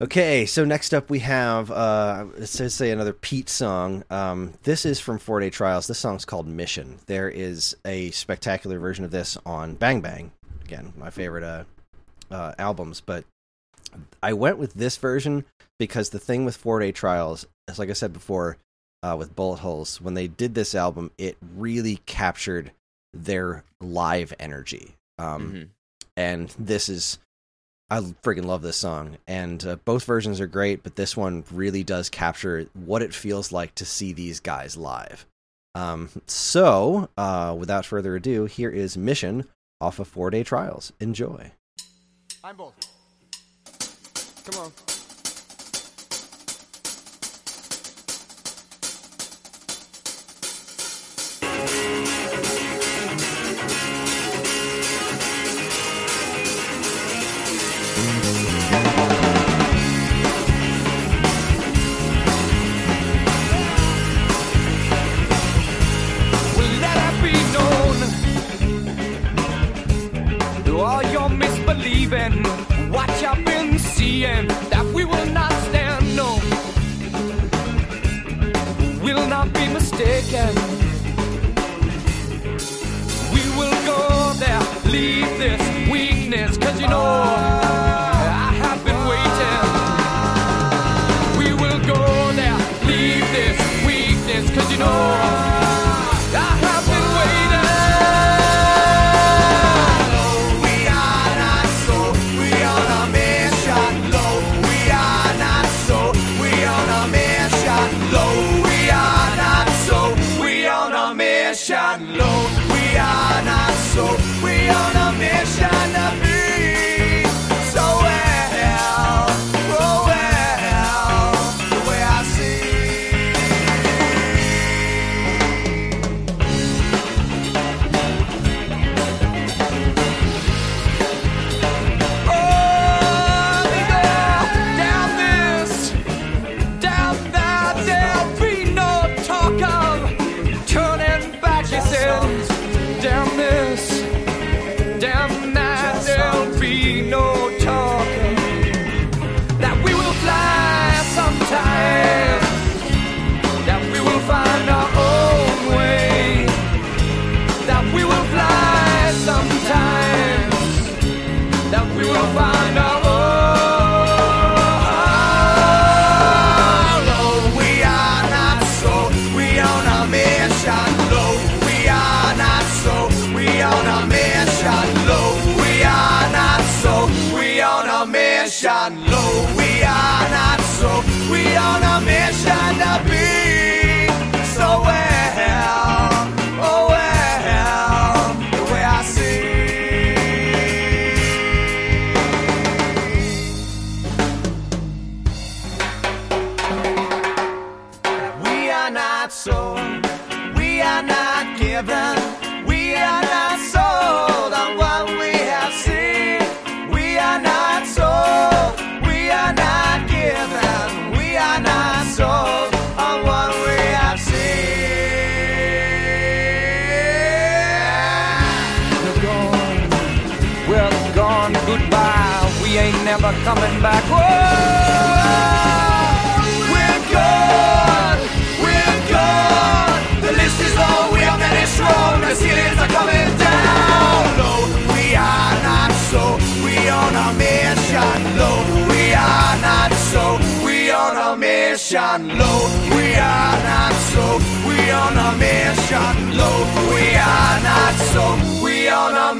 Okay, so next up we have uh says say another Pete song. Um this is from Four Day Trials. This song's called Mission. There is a spectacular version of this on Bang Bang. Again, my favorite uh, uh albums, but I went with this version because the thing with Four Day Trials is like I said before, uh with Bullet Holes, when they did this album, it really captured their live energy. Um Mhm. and this is I freaking love this song, and uh, both versions are great, but this one really does capture what it feels like to see these guys live. Um, so, uh, without further ado, here is Mission off of Four Day Trials. Enjoy. I'm both. Come on.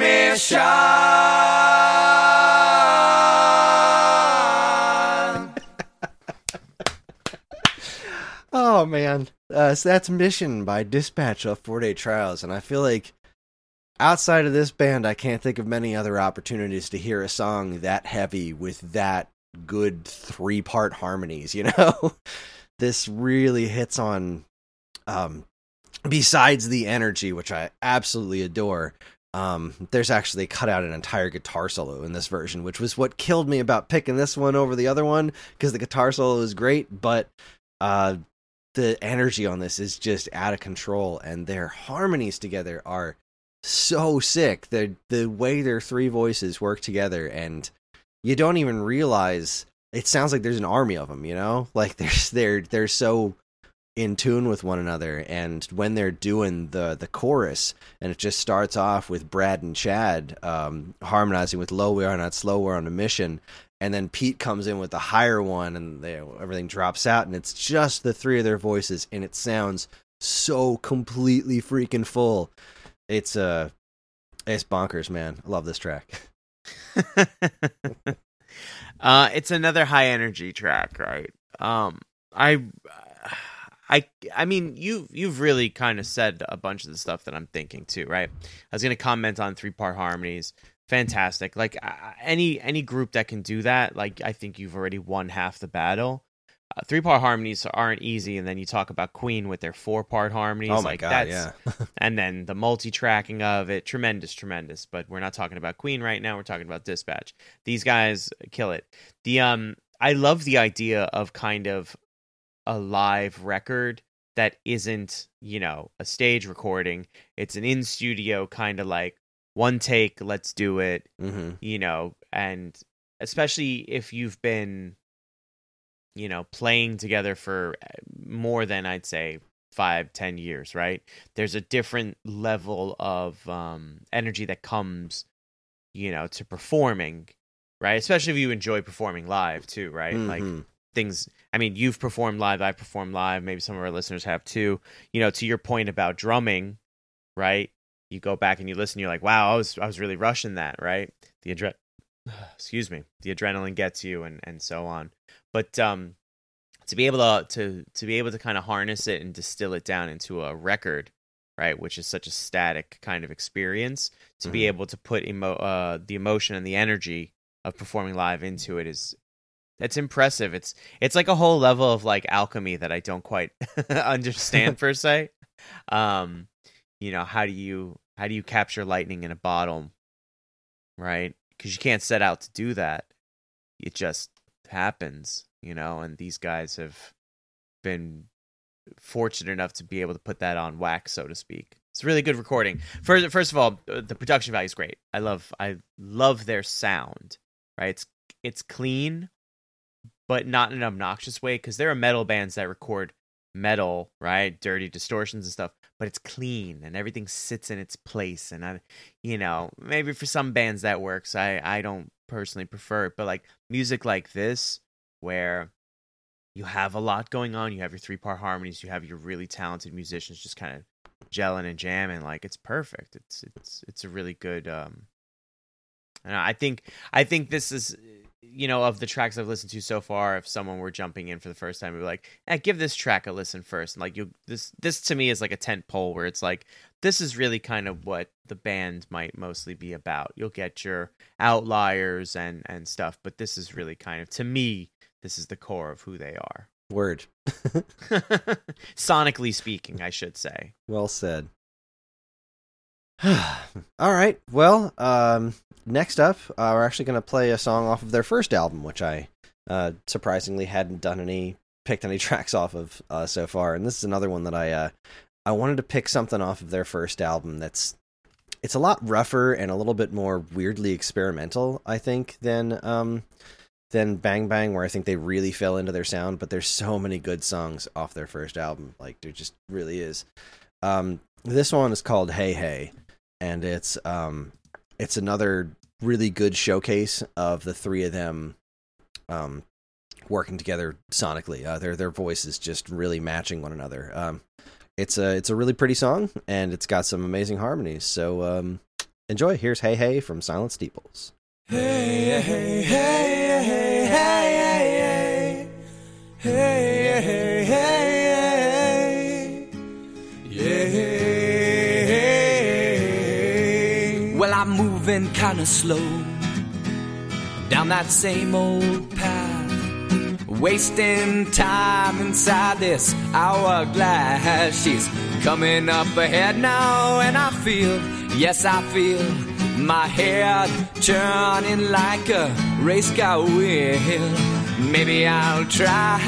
Mission. [LAUGHS] Oh man, uh, so that's "Mission" by Dispatch of Four Day Trials, and I feel like outside of this band, I can't think of many other opportunities to hear a song that heavy with that good three part harmonies. You know, [LAUGHS] this really hits on. Um, besides the energy, which I absolutely adore, um, there's actually cut out an entire guitar solo in this version, which was what killed me about picking this one over the other one because the guitar solo is great, but uh, the energy on this is just out of control, and their harmonies together are so sick. The the way their three voices work together, and you don't even realize it sounds like there's an army of them. You know, like [LAUGHS] there's they're they're so in tune with one another and when they're doing the the chorus and it just starts off with Brad and Chad um, harmonizing with low we are not slow we're on a mission and then Pete comes in with the higher one and they, everything drops out and it's just the three of their voices and it sounds so completely freaking full. It's uh it's bonkers man. I love this track. [LAUGHS] [LAUGHS] Uh, it's another high energy track, right? Um, I, I, I mean, you you've really kind of said a bunch of the stuff that I'm thinking too, right? I was gonna comment on three part harmonies, fantastic. Like uh, any any group that can do that, like I think you've already won half the battle. Uh, three part harmonies aren't easy, and then you talk about Queen with their four part harmonies. oh my like, god that's, yeah [LAUGHS] and then the multi-tracking of it tremendous tremendous but we're not talking about queen right now we're talking about dispatch these guys kill it the um i love the idea of kind of a live record that isn't you know a stage recording. It's an in studio kind of like one take let's do it hmm you know and especially if you've been you know playing together for uh, more than i'd say five ten years right? There's a different level of um energy that comes you know to performing right? Especially if you enjoy performing live too right? Like Mhm. Things i mean you've performed live i've performed live maybe some of our listeners have too. You know to your point about drumming right? You go back and you listen you're like wow i was i was really rushing that right? The adre- [SIGHS] excuse me the adrenaline gets you and and so on. But um to be able to to to be able to kind of harness it and distill it down into a record right which is such a static kind of experience to be Mhm. able to put emo- uh the emotion and the energy of performing live into it is it's impressive. It's it's like a whole level of like alchemy that i don't quite [LAUGHS] understand per se. Um you know how do you how do you capture lightning in a bottle right? Because you can't set out to do that. It just happens you know and these guys have been fortunate enough to be able to put that on wax so to speak. It's really good recording. First first of all uh, the production value is great. I love i love their sound right? It's it's clean but not in an obnoxious way because there are metal bands that record metal right? Dirty distortions and stuff but it's clean and everything sits in its place. And i you know maybe for some bands that works i i don't personally prefer it but like music like this where you have a lot going on you have your three part harmonies you have your really talented musicians just kind of gelling and jamming like it's perfect. It's it's it's a really good um and i think i think this is you know of the tracks i've listened to so far if someone were jumping in for the first time we'd be like eh, give this track a listen first. And like you this this to me is like a tent pole where it's like this is really kind of what the band might mostly be about. You'll get your outliers and and stuff but this is really kind of to me this is the core of who they are. Word. [LAUGHS] Sonically speaking i should say. Well said. [SIGHS] All right. Well, um, next up, uh, we're actually going to play a song off of their first album, which I uh, surprisingly hadn't done any picked any [LAUGHS] tracks off of uh, so far, and this is another one that I uh, I wanted to pick something off of their first album that's it's a lot rougher and a little bit more weirdly experimental, I think, than um, than Bang Bang, where I think they really fell into their sound. But there's so many good songs off their first album, like there just really is. Um, this one is called Hey Hey, and it's um, it's another really good showcase of the three of them um, working together sonically. Uh, their their voices just really matching one another. Um, it's a it's a really pretty song, and it's got some amazing harmonies. So um, enjoy. Here's Hey Hey from Silent Steeples. Hey hey hey hey hey hey hey hey. hey, hey. Moving kinda slow down that same old path, wasting time inside this hourglass. She's coming up ahead now, and I feel, yes, I feel my head turning like a race car wheel. Maybe I'll try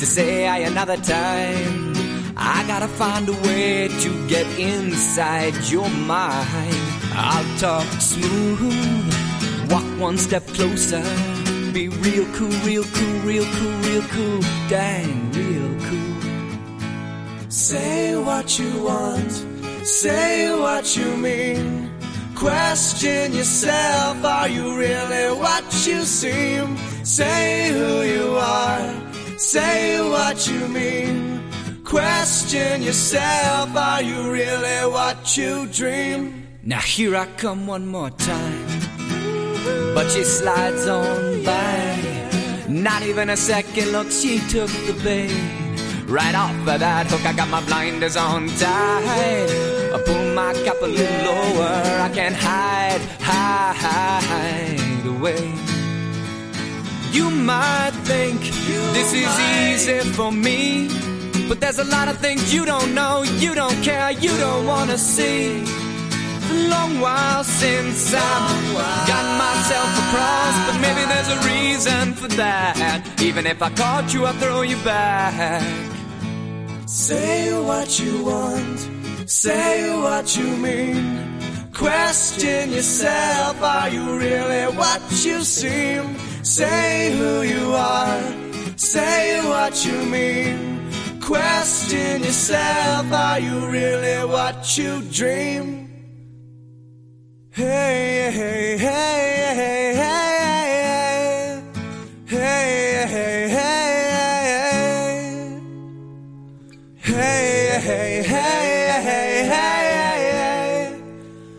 to say I another time. I gotta find a way to get inside your mind. I'll talk smooth, walk one step closer. Be real cool, real cool, real cool, real cool, dang, real cool. Say what you want, say what you mean. Question yourself, are you really what you seem? Say who you are, say what you mean. Question yourself, are you really what you dream? Now here I come one more time, but she slides on by. Not even a second look, she took the bait. Right off of that hook, I got my blinders on tight. I pull my cap a little lower, I can't hide, hide away. You might think this is easy for me, but there's a lot of things you don't know, you don't care, you don't wanna see. A long while since I've got myself across, but maybe there's a reason for that. Even if I caught you, I'll throw you back. Say what you want, say what you mean. Question yourself, are you really what you seem? Say who you are, say what you mean. Question yourself, are you really what you dream? Hey, hey, hey, hey, hey, hey, hey, hey,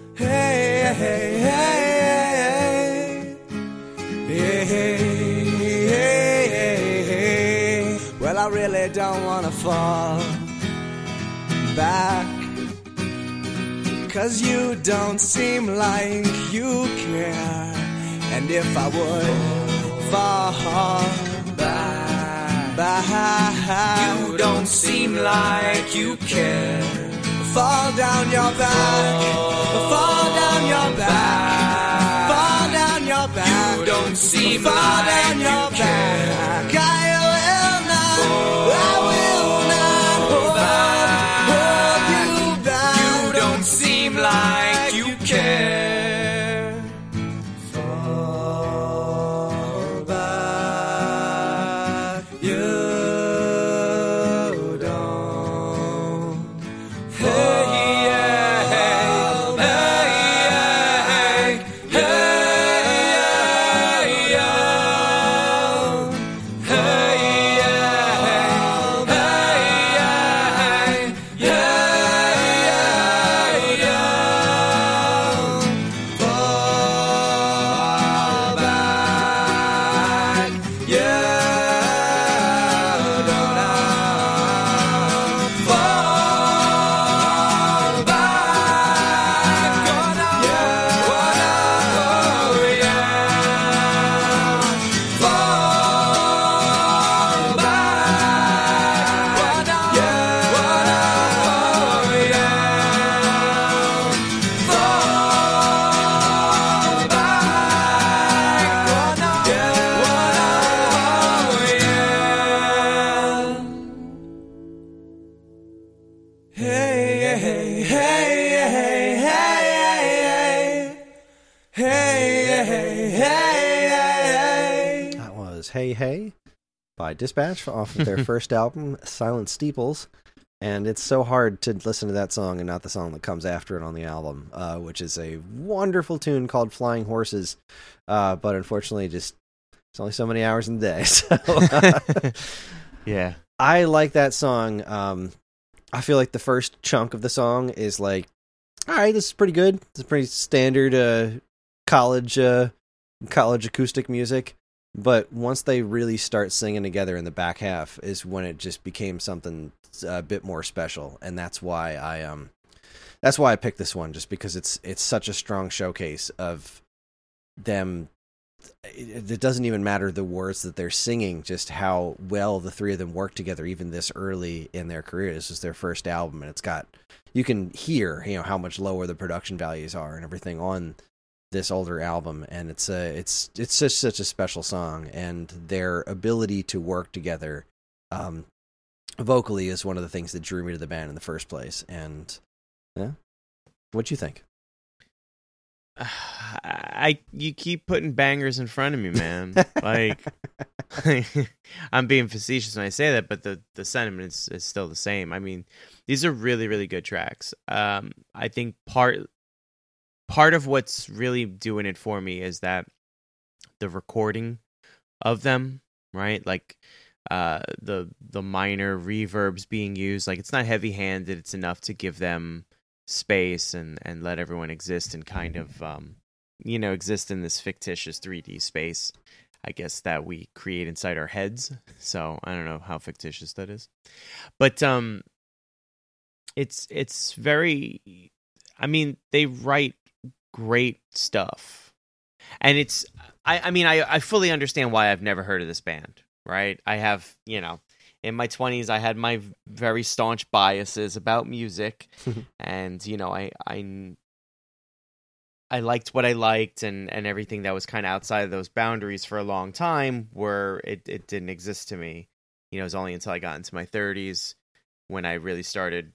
hey, hey, hey, hey, Well, I really don't wanna fall back. Cause you don't seem like you care. And if I would fall back, back, you don't seem like you care. Fall down your back, fall down your back, fall down your back. You don't seem fall like down your you back. care. I Dispatch off of their [LAUGHS] first album, Silent Steeples. And it's so hard to listen to that song and not the song that comes after it on the album, uh, which is a wonderful tune called Flying Horses. Uh, but unfortunately, just it's only so many hours in the day. [LAUGHS] So uh, [LAUGHS] yeah. I like that song. Um, I feel like the first chunk of the song is like, all right, this is pretty good. It's a pretty standard uh, college uh, college acoustic music. But once they really start singing together in the back half, is when it just became something a bit more special, and that's why I um, that's why I picked this one, just because it's it's such a strong showcase of them it, it doesn't even matter the words that they're singing, just how well the three of them work together, even this early in their career. This is their first album, and it's got you can hear you know how much lower the production values are and everything on this older album, and it's a it's it's just such a special song, and their ability to work together, um, vocally is one of the things that drew me to the band in the first place. And yeah, what do you think? [SIGHS] I you keep putting bangers in front of me, man. [LAUGHS] like [LAUGHS] I'm being facetious when I say that, but the the sentiment is, is still the same. I mean, these are really really good tracks. Um, I think part part of what's really doing it for me is that the recording of them, right? Like uh the the minor reverbs being used, like it's not heavy handed. It's enough to give them space and and let everyone exist and kind of um you know exist in this fictitious 3D space I guess that we create inside our heads so I don't know how fictitious that is but um it's it's very I mean they write great stuff. And it's I I mean I I fully understand why I've never heard of this band right? I have you know in my 20s i had my very staunch biases about music [LAUGHS] and you know i i i liked what i liked and and everything that was kind of outside of those boundaries for a long time where it it didn't exist to me you know it was only until i got into my 30s when i really started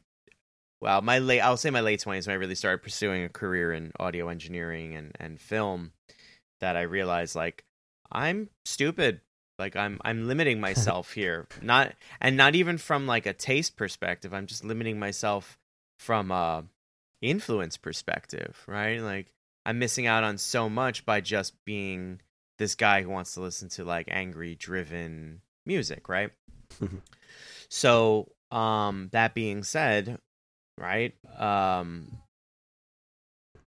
well my late i'll say my late 20s when i really started pursuing a career in audio engineering and and film that i realized like i'm stupid like I'm I'm limiting [LAUGHS] myself here. Not and not even from like a taste perspective. I'm just limiting myself from a influence perspective, right? Like I'm missing out on so much by just being this guy who wants to listen to like angry driven music, right? so, um that being said, right? Um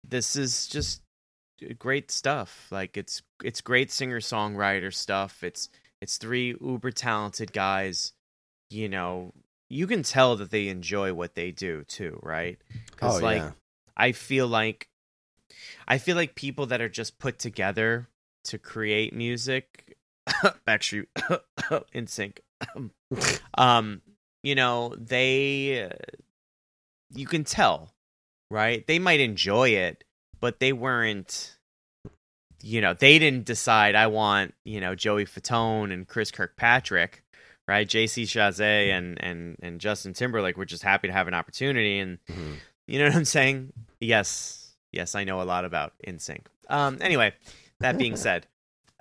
this is just great stuff. Like it's it's great singer songwriter stuff. It's it's three uber talented guys. You know, you can tell that they enjoy what they do too, right? Because Oh, like yeah. I feel like I feel like people that are just put together to create music, [COUGHS] Backstreet [COUGHS] NSYNC. [COUGHS] um, you know, they uh, you can tell, right? They might enjoy it, but they weren't you know, they didn't decide I want, you know, Joey Fatone and Chris Kirkpatrick, right? JC Chasez and and and Justin Timberlake were just happy to have an opportunity and Mhm. you know what I'm saying? Yes. Yes, I know a lot about NSYNC. Um anyway, that being [LAUGHS] said,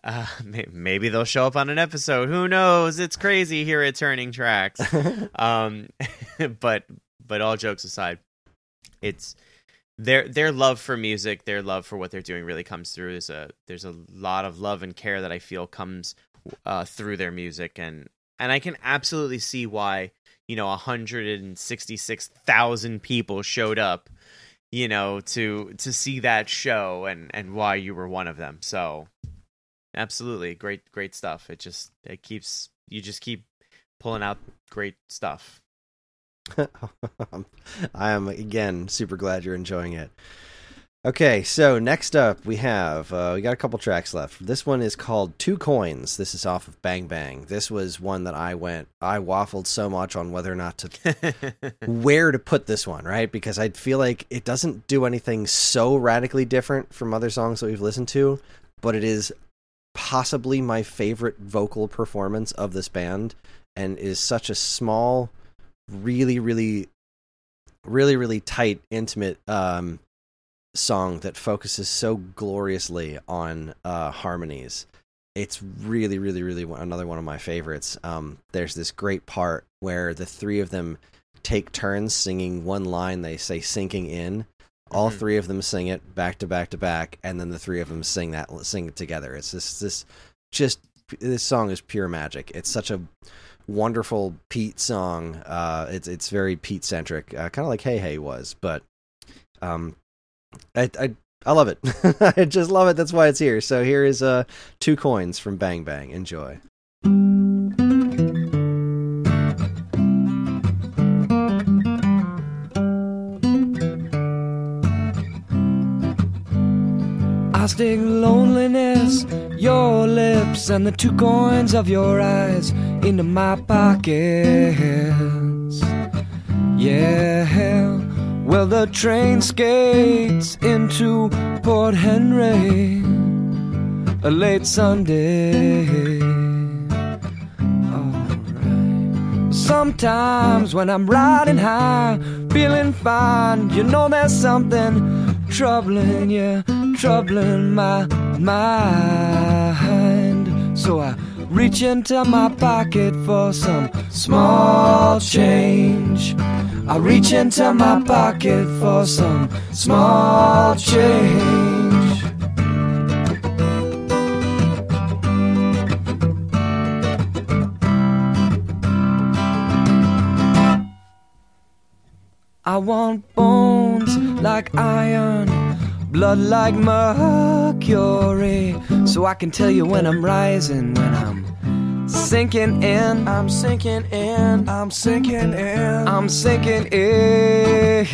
uh [LAUGHS] maybe they'll show up on an episode. Who knows? It's crazy here at Turning Tracks [LAUGHS] um but but all jokes aside it's their their love for music their love for what they're doing really comes through there's a there's a lot of love and care that i feel comes uh through their music. And and i can absolutely see why you know 166,000 people showed up you know to to see that show and and why you were one of them. So absolutely great great stuff. It just it keeps you just keep pulling out great stuff [LAUGHS] I am again super glad you're enjoying it. Okay, so next up we have uh, we got a couple tracks left. This one is called Two Coins. This is off of Bang Bang. This was one that I went I waffled so much on whether or not to [LAUGHS] where to put this one, right? Because I feel like it doesn't do anything so radically different from other songs that we've listened to, but it is possibly my favorite vocal performance of this band and is such a small really really really really tight intimate um song that focuses so gloriously on uh harmonies it's really, really, really one- another one of my favorites. Um, there's this great part where the three of them take turns singing one line. They say "sinking in." All Mhm. three of them sing it back to back to back, and then the three of them sing that sing it together. It's this this just this song is pure magic. It's such a wonderful Pete song. Uh, it's it's very Pete centric, uh, kind of like Hey Hey was, but um, I I I love it. [LAUGHS] I just love it. That's why it's here. So here is uh two coins from Bang Bang. Enjoy. Stick loneliness, your lips, and the two coins of your eyes into my pockets. Yeah, well, the train skates into Port Henry, a late Sunday. Sometimes when I'm riding high, feeling fine, you know there's something troubling you, troubling my mind. So I reach into my pocket for some small change. I reach into my pocket for some small change. I want bones like iron, blood like mercury, so I can tell you when I'm rising, when I'm sinking in. I'm sinking in, I'm sinking in. I'm sinking in.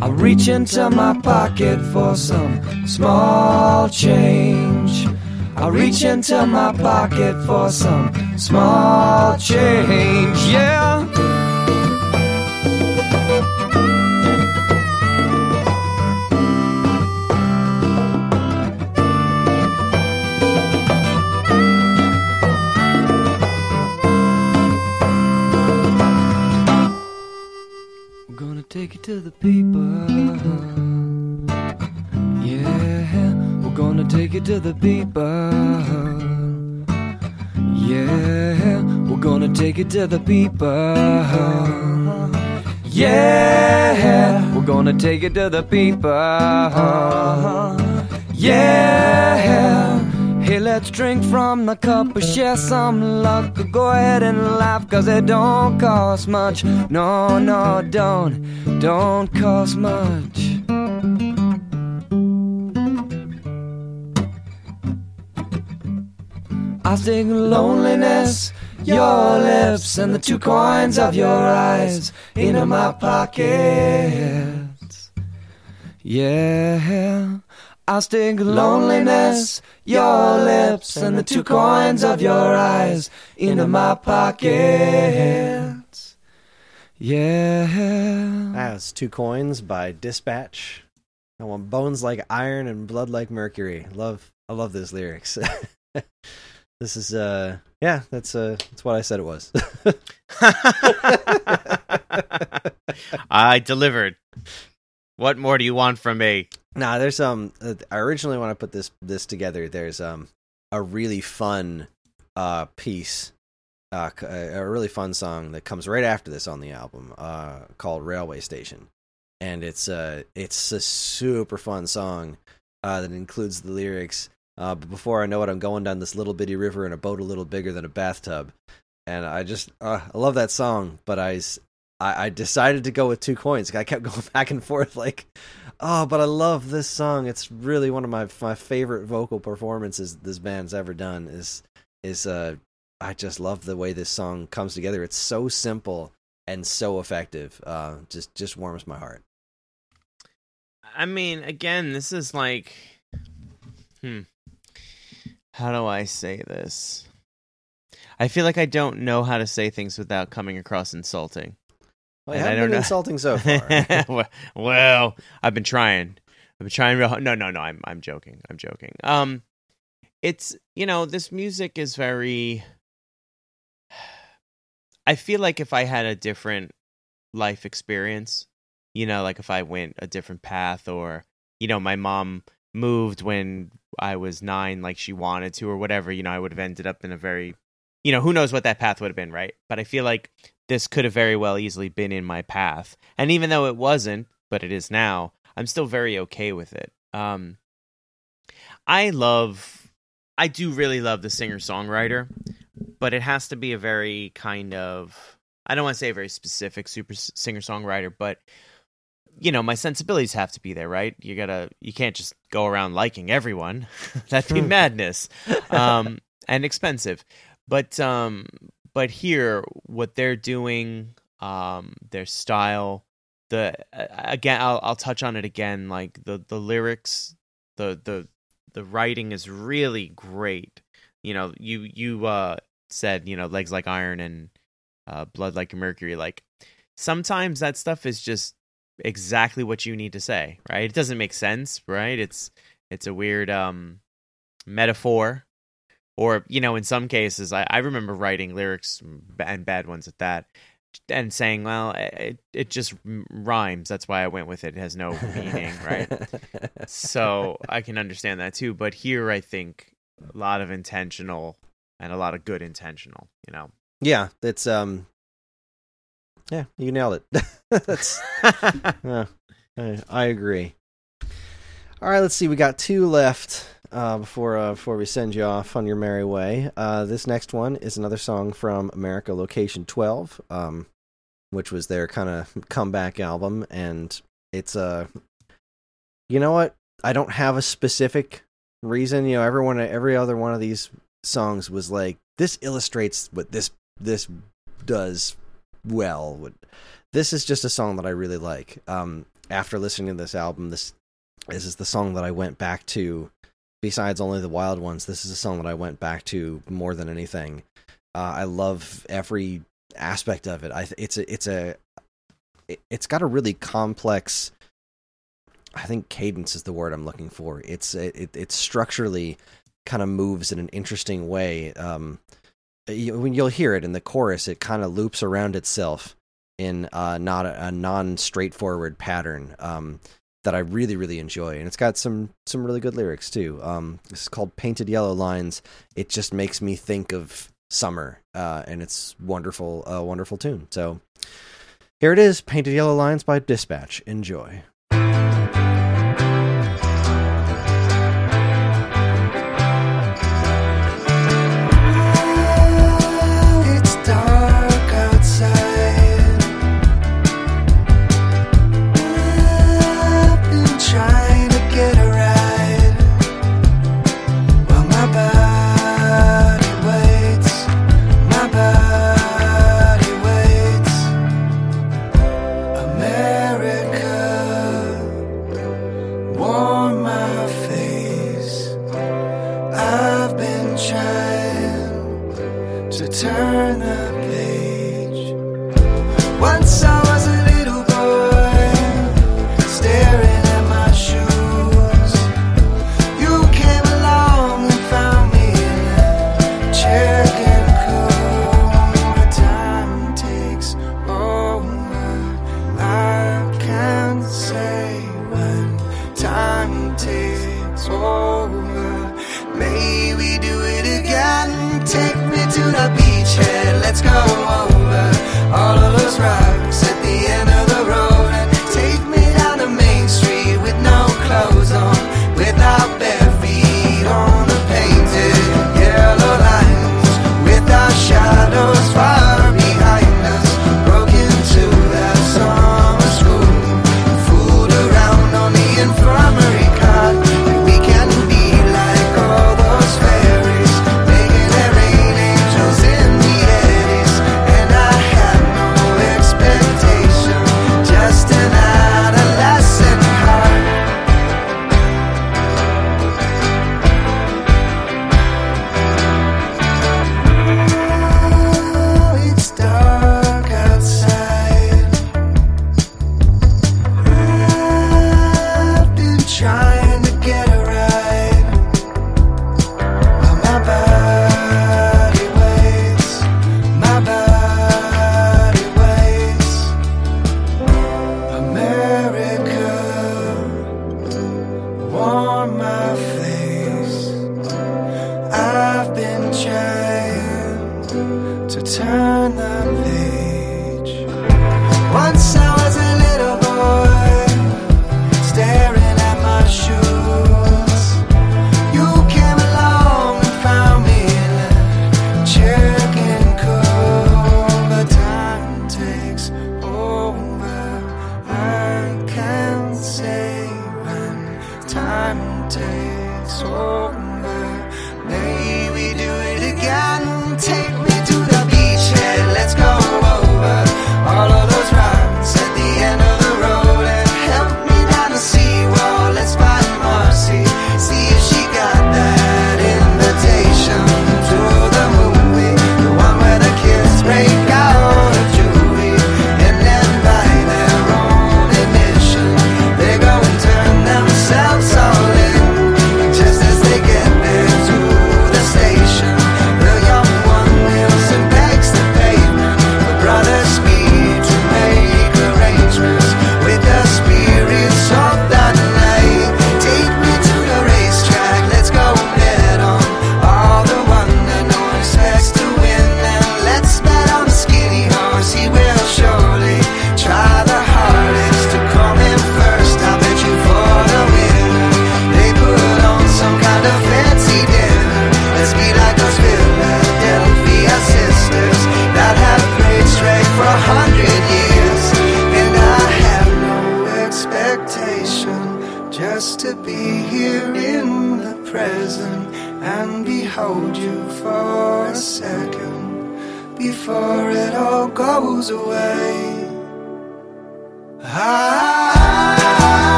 I reach into my pocket for some small change. I reach into my pocket for some small change. Yeah. We're gonna take it to the people. Take it to the people. Yeah, we're gonna take it to the people. Yeah, we're gonna take it to the people. Yeah. Hey, let's drink from the cup and share some luck. Go ahead and laugh, cause it don't cost much. No, no, don't, don't cost much. I stick loneliness, your lips, and the two coins of your eyes into my pockets. Yeah, I stick loneliness, your lips, and the two coins of your eyes into my pockets. Yeah. That was two coins by Dispatch. I want bones like iron and blood like mercury. Love, I love those lyrics. [LAUGHS] this is uh, yeah, that's uh, that's what I said it was. [LAUGHS] I delivered. What more do you want from me? Nah, there's um. uh, I originally when I put this this together, there's um a really fun uh piece, uh, c- a really fun song that comes right after this on the album, uh, called Railway Station, and it's uh it's a super fun song, uh, that includes the lyrics. Uh, but before I know it, I'm going down this little bitty river in a boat a little bigger than a bathtub, and I just uh, I love that song. But I I decided to go with two coins. I kept [LAUGHS] going back and forth like Oh, but I love this song. It's really one of my my favorite vocal performances this band's ever done. Is is uh, I just love the way this song comes together. It's so simple and so effective. Uh, just just warms my heart. I mean, again, this is like, hmm, how do I say this? I feel like I don't know how to say things without coming across insulting. Well, I haven't don't been know- insulting so [LAUGHS] far. well, well, I've been trying. I've been trying real hard. No, no, no. I'm I'm joking. I'm joking. Um, it's you know this music is very. [SIGHS] I feel like if I had a different life experience, you know, like if I went a different path or, you know, my mom moved when I was nine, like she wanted to or whatever, you know, I would have ended up in a very, you know, who knows what that path would have been, right? But I feel like this could have very well easily been in my path. And even though it wasn't, but it is now, I'm still very okay with it. Um, I love, I do really love the singer songwriter, but it has to be a very kind of, I don't want to say a very specific super singer songwriter, but you know, my sensibilities have to be there, right? You gotta, you can't just go around liking everyone. [LAUGHS] That'd be madness, um, [LAUGHS] and expensive. But, um, but here, what they're doing, um, their style, the again, I'll, I'll touch on it again. Like the the lyrics, the the the writing is really great. You know, you you uh, said you know legs like iron and uh, blood like mercury. Like sometimes that stuff is just exactly what you need to say, right? It doesn't make sense, right? It's it's a weird um metaphor. Or you know in some cases I, I remember writing lyrics and bad ones at that and saying well it, it just rhymes. That's why i went with it. It has no meaning right? So i can understand that too but here i think a lot of intentional and a lot of good intentional you know? Yeah it's um yeah, you nailed it. [LAUGHS] That's [LAUGHS] I, I, agree. All right, let's see. We got two left uh, before uh, before we send you off on your merry way. Uh, this next one is another song from America Location Twelve, um, which was their kind of comeback album, and it's a. Uh, you know what? I don't have a specific reason. You know, everyone, every other one of these songs was like, this illustrates what this this does well. This is just a song that I really like. Um, after listening to this album, this this is the song that I went back to. Besides only the wild ones, this is a song that I went back to more than anything. Uh, I love every aspect of it. I it's a it's a it's got a really complex. I think cadence is the word I'm looking for. It's it it structurally kind of moves in an interesting way. Um, when you'll hear it in the chorus, it kind of loops around itself in uh, not a, a non straightforward pattern um, that I really really enjoy, and it's got some some really good lyrics too. Um, this is called "Painted Yellow Lines." It just makes me think of summer, uh, and it's wonderful, uh, wonderful tune. So here it is, "Painted Yellow Lines" by Dispatch. Enjoy.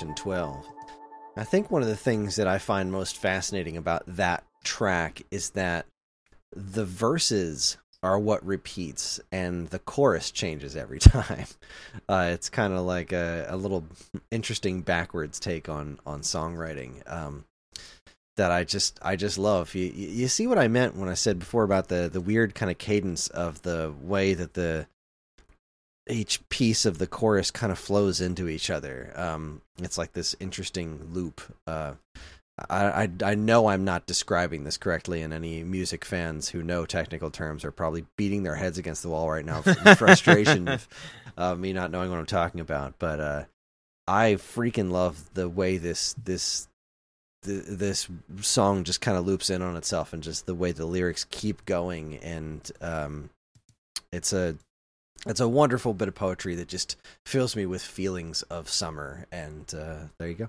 America 12. I think one of the things that I find most fascinating about that track is that the verses are what repeats and the chorus changes every [LAUGHS] time. Uh, it's kind of like a, a little interesting backwards take on on songwriting. Um, that I just I just love. You you see what I meant when I said before about the the weird kind of cadence of the way that the each piece of the chorus kind of flows into each other. Um, it's like this interesting loop. Uh, I, I I know I'm not describing this correctly, and any music fans who know technical terms are probably beating their heads against the wall right now in frustration of [LAUGHS] uh, me not knowing what I'm talking about. But uh, I freaking love the way this this th- this song just kind of loops in on itself, and just the way the lyrics keep going, and um, it's a it's a wonderful bit of poetry that just fills me with feelings of summer. And uh, there you go.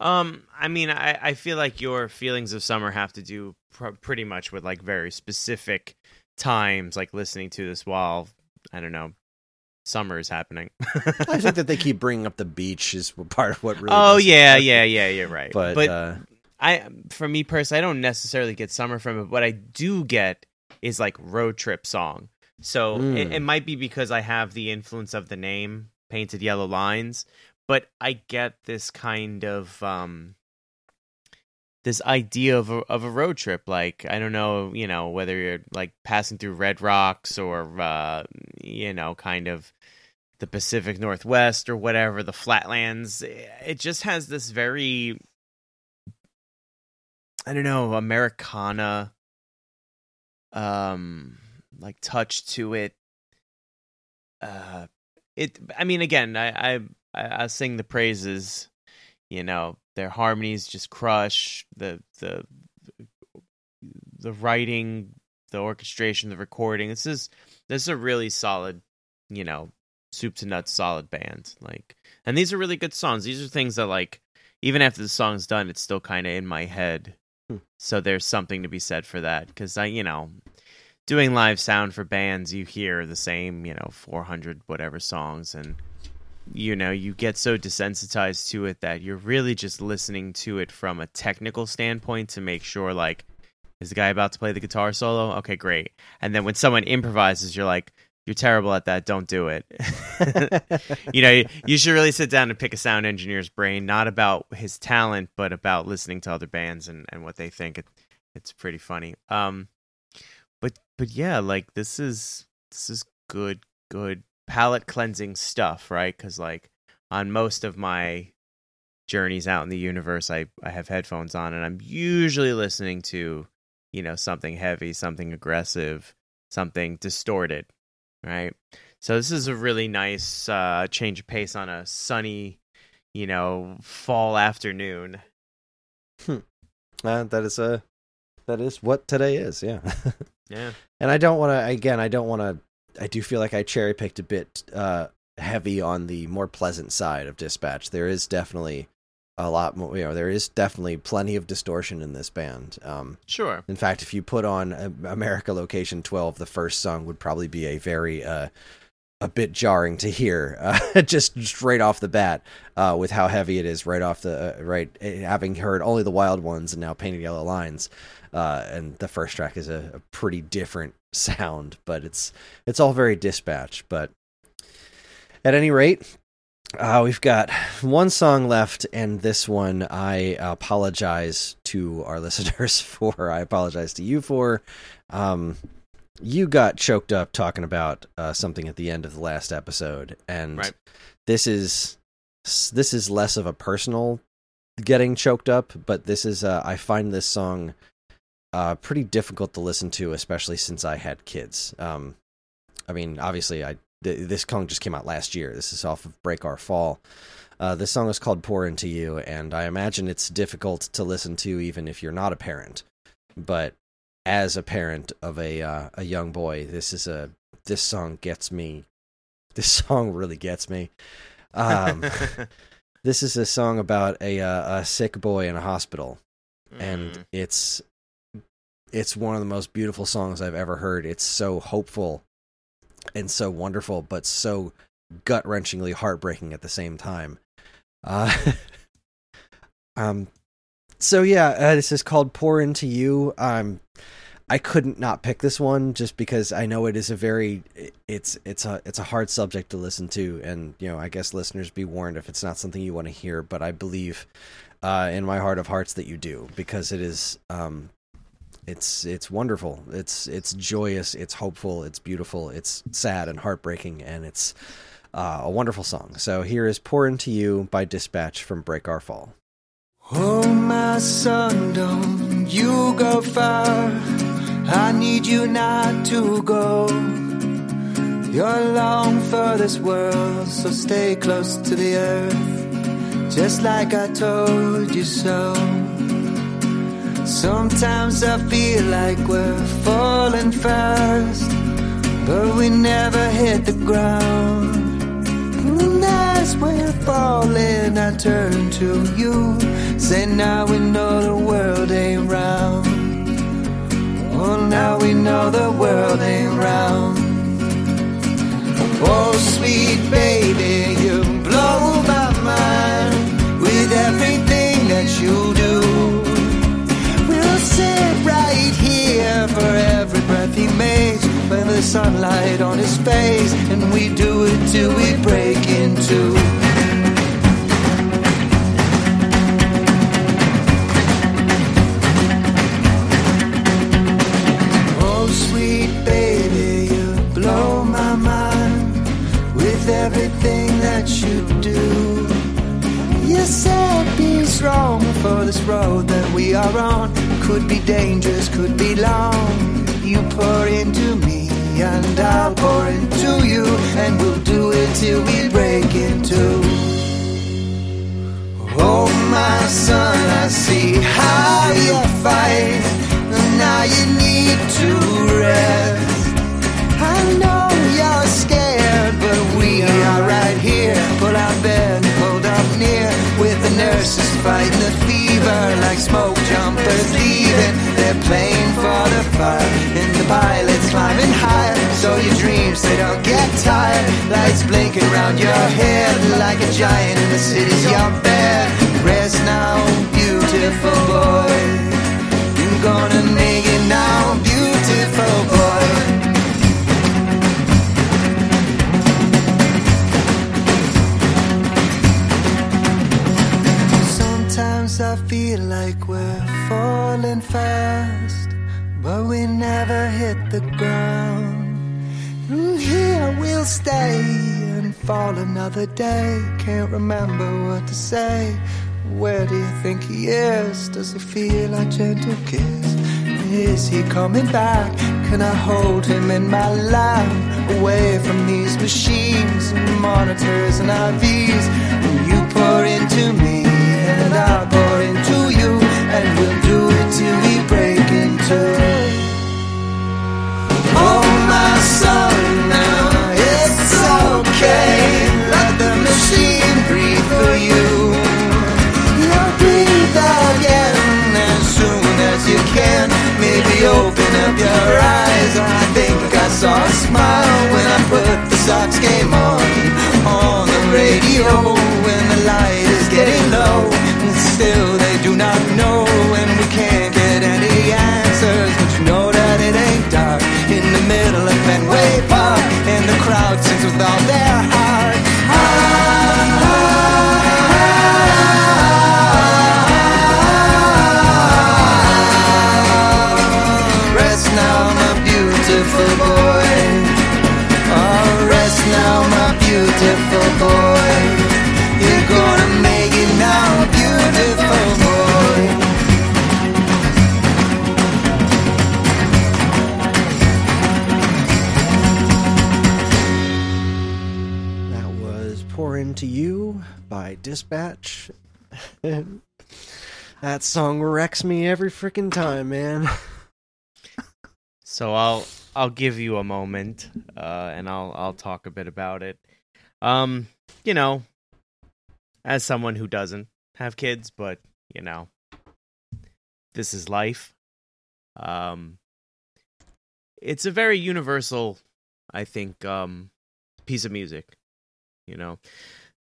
Um, I mean, I, I feel like your feelings of summer have to do pr- pretty much with like very specific times, like listening to this while I don't know, summer is happening. I think that they keep [LAUGHS] bringing up the beach is part of what really. oh yeah, yeah, yeah, you're right. But, but uh, I, for me personally, I don't necessarily get summer from it. What I do get is like road trip song. So Mm. it, it might be because I have the influence of the name Painted Yellow Lines, but I get this kind of um this idea of a, of a road trip. Like I don't know, you know, whether you're like passing through Red Rocks or uh, you know, kind of the Pacific Northwest or whatever, the flatlands. It just has this very I don't know, Americana um like touch to it. Uh it I mean again, I I I, I sing the praises, you know, their harmonies just crush the the the writing, the orchestration, the recording. This is this is a really solid, you know, soup to nuts solid band. Like and these are really good songs. These are things that like even after the song's done, it's still kind of in my head. Hmm. So there's something to be said for that because I, you know, doing live sound for bands, you hear the same, you know, 400 whatever songs, and you know you get so desensitized to it that you're really just listening to it from a technical standpoint to make sure like is the guy about to play the guitar solo? Okay great. And then when someone improvises you're like you're terrible at that. Don't do it. [LAUGHS] You know you, should really sit down and pick a sound engineer's brain not about his talent but about listening to other bands and, and what they think. It, it's pretty funny. Um but yeah like this is this is good good palate cleansing stuff right because like on most of my journeys out in the universe i i have headphones on and i'm usually listening to you know something heavy something aggressive something distorted right so this is a really nice uh change of pace on a sunny you know fall afternoon Uh, that is a that is what today is. Yeah. [LAUGHS] yeah And I don't want to. Again, I don't want to. I do feel like I cherry picked a bit uh, heavy on the more pleasant side of Dispatch. There is definitely a lot more. You know, there is definitely plenty of distortion in this band. Um, sure in fact, if you put on uh, America Location Twelve, the first song would probably be a very uh, a bit jarring to hear, uh, [LAUGHS] just straight off the bat, uh, with how heavy it is right off the uh, right. eh, Having heard only the Wild Ones and now Painted Yellow Lines, uh, and the first track is a, a pretty different [LAUGHS] sound, but it's it's all very dispatch. But at any rate, uh, we've got one song left, and this one I apologize to our [LAUGHS] listeners for. I apologize to you for. Um, you got choked up talking about uh, something at the end of the last episode, and Right. this is this is less of a personal getting choked up, but this is uh, I find this song uh, pretty difficult to listen to, especially since I had kids. Um, I mean, obviously, I th- this song just came out last year. This is off of Break Our Fall. Uh, this song is called "Pour Into You," and I imagine it's difficult to listen to even if you're not a parent. But as a parent of a uh, a young boy, this is a this song gets me. This [LAUGHS] song really gets me. Um, [LAUGHS] this is a song about a uh, a sick boy in a hospital, and Mm. it's it's one of the most beautiful songs I've ever heard. It's so hopeful and so wonderful, but so gut wrenchingly heartbreaking at the same time. Uh, [LAUGHS] um, so yeah, uh, this is called "Pour Into You." Um, I couldn't not pick this one just because I know it is a very it's it's a it's a hard subject to listen to, and you know I guess listeners be warned if it's not something you want to hear. But I believe uh, in my heart of hearts that you do because it is um, it's it's wonderful. It's it's joyous. It's hopeful. It's beautiful. It's sad and heartbreaking, and it's uh, a wonderful song. So here is "Pour Into You" by Dispatch from Break Our Fall. Oh, my son, don't you go far. I need you not to go. You're long for this world, so stay close to the earth, just like I told you so. Sometimes I feel like we're falling fast, but we never hit the ground. And as we're falling, I turn to you. Say, now we know the world ain't round. Oh, now we know the world ain't round. Oh, sweet baby, you blow my mind with everything that you do. We'll sit right here for every breath he makes with the sunlight on his face, and we do it till we break in two. Strong for this road that we are on. Could be dangerous, could be long. You pour into me, and I'll pour into you, and we'll do it till we break into. Oh, my son, I see how you fight. and Now you need to rest. I know you're scared, but we are right here. Pull out bed, nurses fighting the fever like smoke jumpers leaving. They're playing for the fire, and the pilots climbing higher. So your dreams they don't get tired. lights blinking round your head like a giant in the city's your bed. Rest now, beautiful boy. Fast, but we never hit the ground. And Here we'll stay and fall another day. Can't remember what to say. Where do you think he is? Does he feel a gentle kiss? Is he coming back? Can I hold him in my lap? Away from these machines and monitors and IVs. You pour into me and I'll pour? And we'll do it till we break in two. Oh, my son, now it's okay. Let the machine breathe for you. You'll breathe again as soon as you can. Maybe open up your eyes. I think I saw a smile when I put the Sox game on. On the radio when the light is getting low. And still And the crowd That song wrecks me every freaking time, man. So I'll I'll give you a moment, uh, and I'll I'll talk a bit about it. Um, you know, as someone who doesn't have kids, but you know, this is life. Um, it's a very universal, I think, um, piece of music. You know,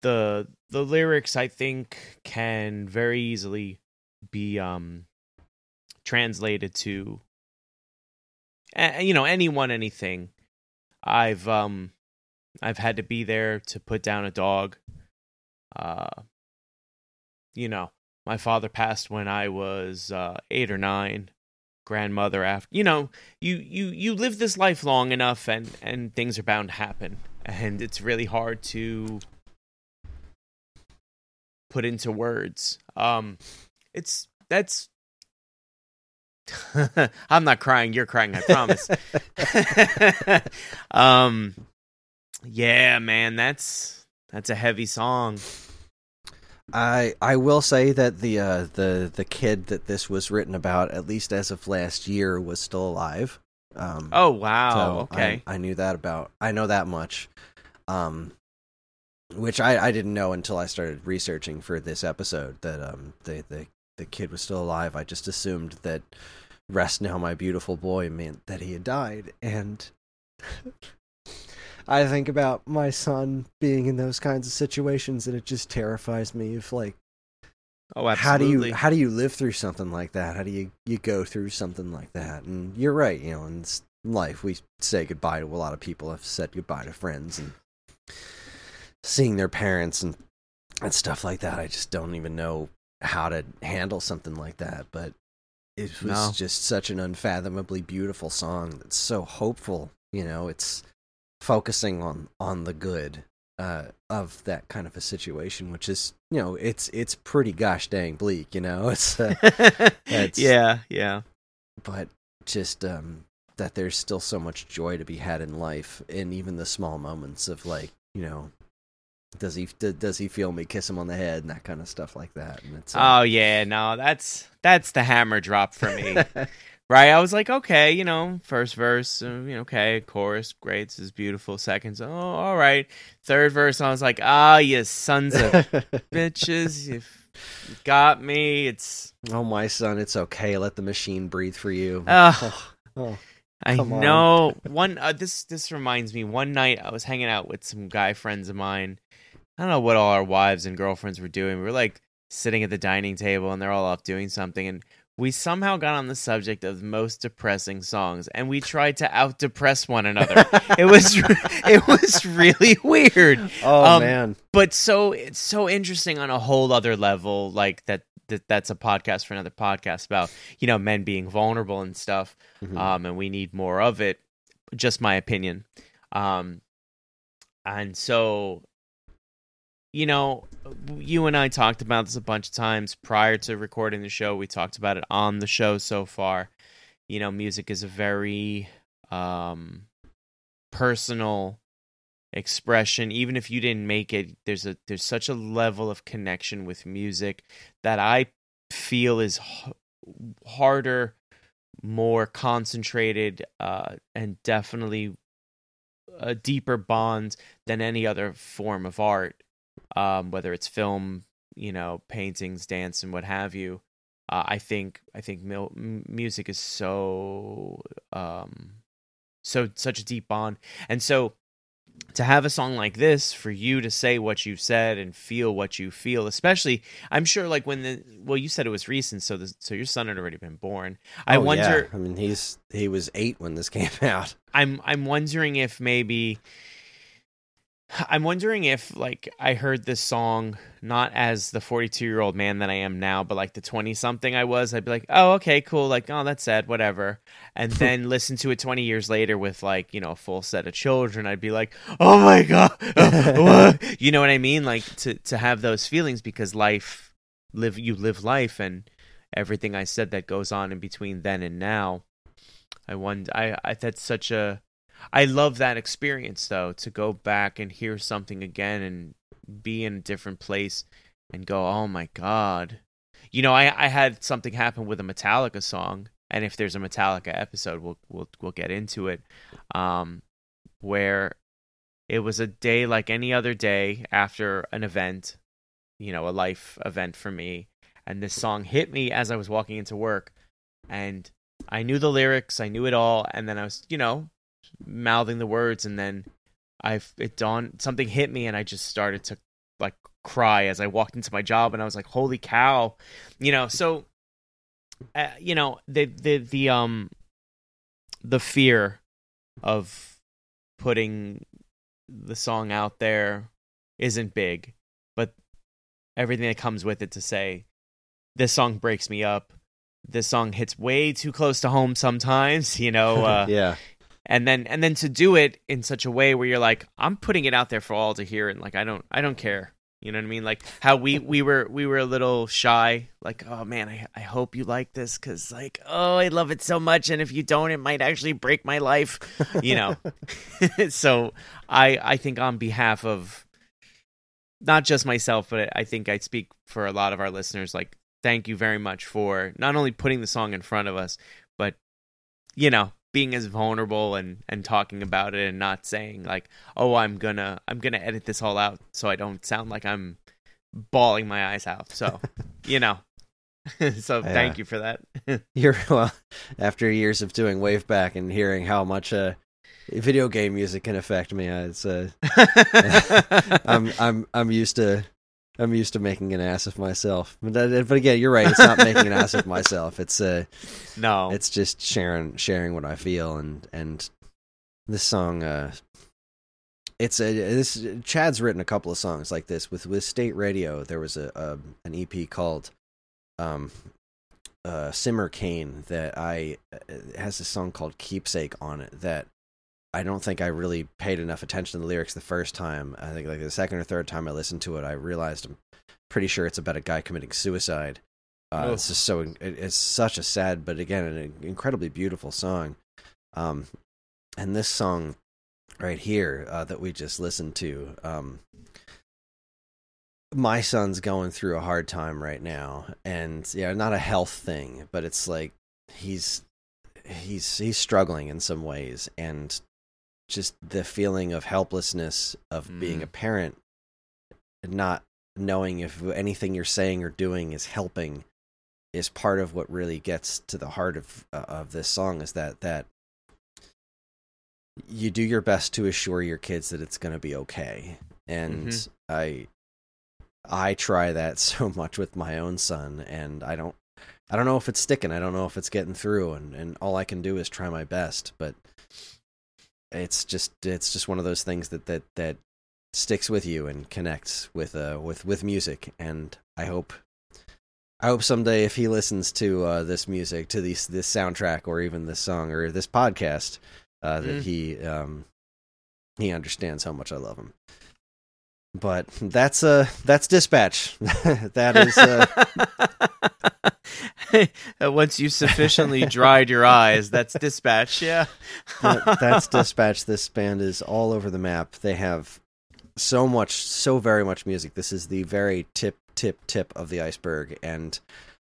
the the lyrics I think can very easily be um translated to you know anyone anything. I've um i've had to be there to put down a dog. Uh you know my father passed when i was uh 8 or 9 grandmother after you know you you you live this life long enough and and things are bound to happen. And it's really hard to put into words um it's that's [LAUGHS] I'm not crying. You're crying. I promise. [LAUGHS] um, yeah, man, that's that's a heavy song. I I will say that the uh, the the kid that this was written about, at least as of last year, was still alive. Um, Oh wow. so okay. I, I knew that about. I know that much. Um, which I, I didn't know until I started researching for this episode that um the the the kid was still alive. I just assumed that rest now, my beautiful boy, meant that he had died, and [LAUGHS] I think about my son being in those kinds of situations, and it just terrifies me. If like, oh, absolutely. how do you how do you live through something like that? How do you you go through something like that? And you're right, you know, in life we say goodbye to a lot of people. I've said goodbye to friends and seeing their parents and and stuff like that. I just don't even know how to handle something like that. But it was No. just such an unfathomably beautiful song that's so hopeful. You know, it's focusing on on the good uh, of that kind of a situation, which is you know it's it's pretty gosh dang bleak. You know, [LAUGHS] it's uh, [LAUGHS] That's- yeah, yeah. but just um, that there's still so much joy to be had in life, and even the small moments of like you know. Does he d- does he feel me kiss him on the head and that kind of stuff like that? And it's uh, Oh yeah, no, that's that's the hammer drop for me. right? I was like, okay, you know, first verse, uh, you know, okay, chorus, great, this is beautiful. Seconds, oh, all right. Third verse, I was like, ah, you sons of [LAUGHS] bitches, you got me. It's oh my son, it's okay. Let the machine breathe for you. Ah. [LAUGHS] oh, I Come on. know. One uh, this this reminds me. One night I was hanging out with some guy friends of mine. I don't know what all our wives and girlfriends were doing. We were like sitting at the dining table, and they're all off doing something, and we somehow got on the subject of the most depressing songs, and we tried to out depress one another. it was [LAUGHS] it was really weird. Oh Um, man. but so it's so interesting on a whole other level like that, that that's a podcast for another podcast about you know men being vulnerable and stuff Mhm. um and we need more of it just my opinion um and so you know you and I talked about this a bunch of times prior to recording the show. We talked about it on the show so far. You know music is a very um personal expression. Even if you didn't make it there's a there's such a level of connection with music that i feel is h- harder more concentrated uh and definitely a deeper bond than any other form of art um whether it's film you know paintings dance and what have you uh, i think i think mil- music is so um so such a deep bond and so to have a song like this for you to say what you've said and feel what you feel especially i'm sure like when the well you said it was recent so the, so your son had already been born i Oh, wonder yeah. I mean, he's he was eight when this [LAUGHS] came out. i'm i'm wondering if maybe i'm wondering if like i heard this song not as the 42 year old man that i am now but like the 20 something i was i'd be like oh okay cool like oh that's sad whatever. And hmm. then listen to it 20 years later with like you know a full set of children i'd be like oh my [LAUGHS] god [LAUGHS] you know what i mean? Like to to have those feelings because life live you live life and everything i said that goes on in between then and now i wonder i i that's such a i love that experience though to go back and hear something again and be in a different place and go oh my god. You know i i had something happen with a metallica song and if there's a metallica episode we'll we'll we'll get into it um where it was a day like any other day after an event you know a life event for me and this song hit me as i was walking into work and i knew the lyrics i knew it all and then i was you know mouthing the words and then i it dawned something hit me and i just started to like cry as i walked into my job and i was like holy cow you know so uh, you know the the the um the fear of putting the song out there isn't big but everything that comes with it to say this song breaks me up this song hits way too close to home sometimes [LAUGHS] you know [LAUGHS] uh, yeah. And then and then to do it in such a way where you're like i'm putting it out there for all to hear and like i don't i don't care. You know what i mean? Like how we [LAUGHS] we were we were a little shy like oh man i, I hope you like this because like oh i love it so much. And if you don't it might actually break my life you know? [LAUGHS] [LAUGHS] So i i think on behalf of not just myself but i think i speak for a lot of our listeners like thank you very much for not only putting the song in front of us but you know being as vulnerable and and talking about it and not saying like oh i'm gonna i'm gonna edit this all out so i don't sound like i'm bawling my eyes out so [LAUGHS] you know [LAUGHS] so Yeah. thank you for that [LAUGHS] You're well after years of doing Waveback and hearing how much uh, video game music can affect me. Uh, it's uh, I'm I'm I'm used to I'm used to making an ass of myself. But that, but again, you're right. It's not making an ass of myself. It's uh [LAUGHS] no it's just sharing sharing what I feel and and this song uh it's a this Chad's written a couple of songs like this with with State Radio. There was a, a an EP called um uh Simmer Kane that I it has a song called Keepsake on it that I don't think I really paid enough attention to the lyrics the first time. I think like the second or third time I listened to it, I realized I'm pretty sure it's about a guy committing suicide. Uh, Oh. It's just so it, it's such a sad, but again, an incredibly beautiful song. Um, and this song right here uh, that we just listened to, um, my son's going through a hard time right now, and yeah, not a health thing, but it's like he's he's he's struggling in some ways, and just the feeling of helplessness of being Mm. a parent, and not knowing if anything you're saying or doing is helping is part of what really gets to the heart of uh, of this song is that that you do your best to assure your kids that it's going to be okay. And Mhm. I I try that [LAUGHS] so much with my own son and I don't I don't know if it's sticking. I don't know if it's getting through and and all I can do is try my best, but it's just it's just one of those things that that that sticks with you and connects with uh with with music and I hope I hope someday if he listens to uh, this music, to this this soundtrack, or even this song or this podcast, uh, that Mm. he um, he understands how much I love him. But that's uh that's dispatch. [LAUGHS] that is uh, [LAUGHS] [LAUGHS] Once you've sufficiently dried your eyes, that's dispatch. Yeah. [LAUGHS] that, that's dispatch. This band is all over the map. They have so much, so very much music. This is the very tip, tip, tip of the iceberg, and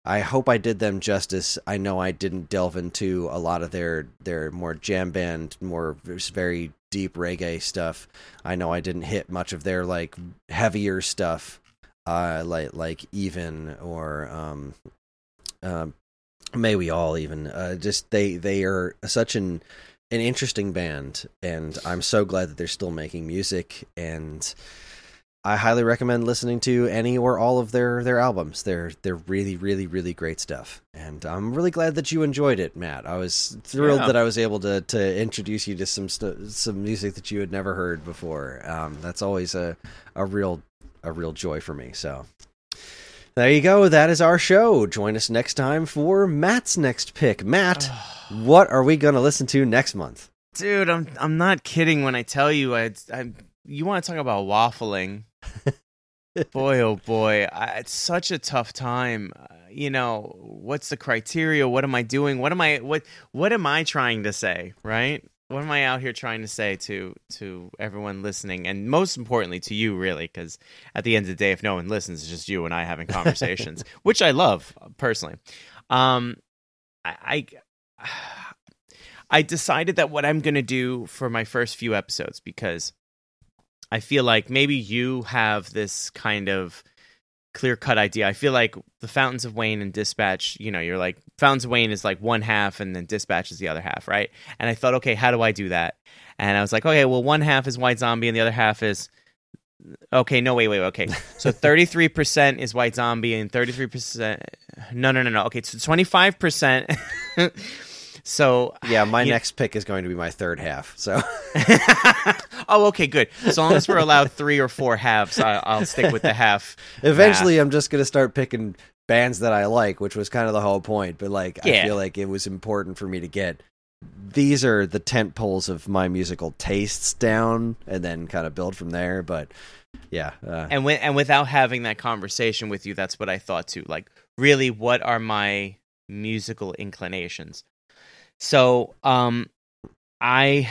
I hope I did them justice. I know I didn't delve into a lot of their their more jam band, more very deep reggae stuff. I know I didn't hit much of their like heavier stuff, uh, like like even or um, um, may we all even uh, just they they are such an an interesting band and i'm so glad that they're still making music and i highly recommend listening to any or all of their their albums. They're they're really really really great stuff and i'm really glad that you enjoyed it matt. I was thrilled Yeah. that i was able to to introduce you to some st- some music that you had never heard before. Um that's always a a real a real joy for me so there you go. That is our show. Join us next time for Matt's next pick. Matt, what are we going to listen to next month? Dude, I'm I'm not kidding when I tell you I, I you want to talk about waffling. [LAUGHS] boy, oh boy, I, it's such a tough time. Uh, you know, what's the criteria? What am I doing? What am I what what am I trying to say, right? What am I out here trying to say to to everyone listening and most importantly to you really cuz at the end of the day if no one listens it's just you and I having [LAUGHS] conversations, which I love personally. Um I, I I decided that what I'm going to do for my first few episodes because I feel like maybe you have this kind of clear cut idea. I feel like the Fountains of Wayne and Dispatch, you know, you're like Fountains of Wayne is like one half and then Dispatch is the other half, right? And I thought, okay, how do I do that? And I was like, okay, well, one half is White Zombie and the other half is okay. No, wait, wait, okay. [LAUGHS] So 33 percent is White Zombie and 33 percent. No, no, no, no. Okay, so 25 percent. [LAUGHS] so Yeah, my next pick is going to be my third half. So [LAUGHS] oh, okay, good. As long as we're allowed three or four halves, I, I'll stick with the half. [LAUGHS] eventually I'm just going to start picking bands that I like, which was kind of the whole point. But like, I feel like it was important for me to get these are the tent poles of my musical tastes down and then kind of build from there. But yeah, uh, and when, and without having that conversation with you, that's what I thought too. Like, really, what are my musical inclinations? So, um, I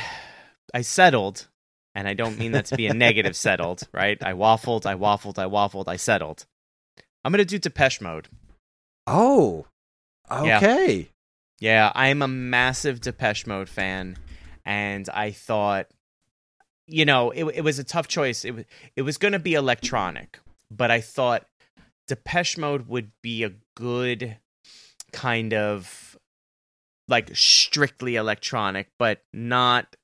I settled, and I don't mean that to be a negative [LAUGHS] settled, right? I waffled, I waffled, I waffled, I settled. I'm gonna do Depeche Mode. oh, Yeah. okay. Yeah, I'm a massive Depeche Mode fan, and I thought, you know, it it was a tough choice. It was it was going to be electronic, but I thought Depeche Mode would be a good kind of like strictly electronic, but not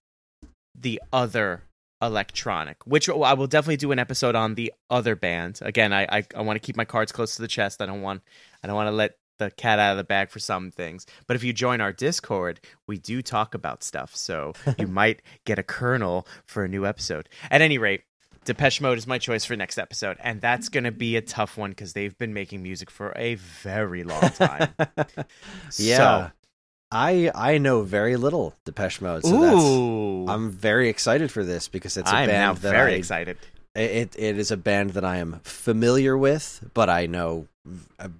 the other electronic. Which I will definitely do an episode on the other band. Again, I I, I want to keep my cards close to the chest. I don't want I don't want to let the cat out of the bag for some things. But if you join our Discord, we do talk about stuff. So [LAUGHS] you might get a kernel for a new episode. At any rate, Depeche Mode is my choice for next episode. And that's going to be a tough one because they've been making music for a very long time. [LAUGHS] yeah. I I know very little Depeche Mode, So, so that's. I'm very excited for this because it's a I'm band now that very I, excited. It it is a band that I am familiar with, but I know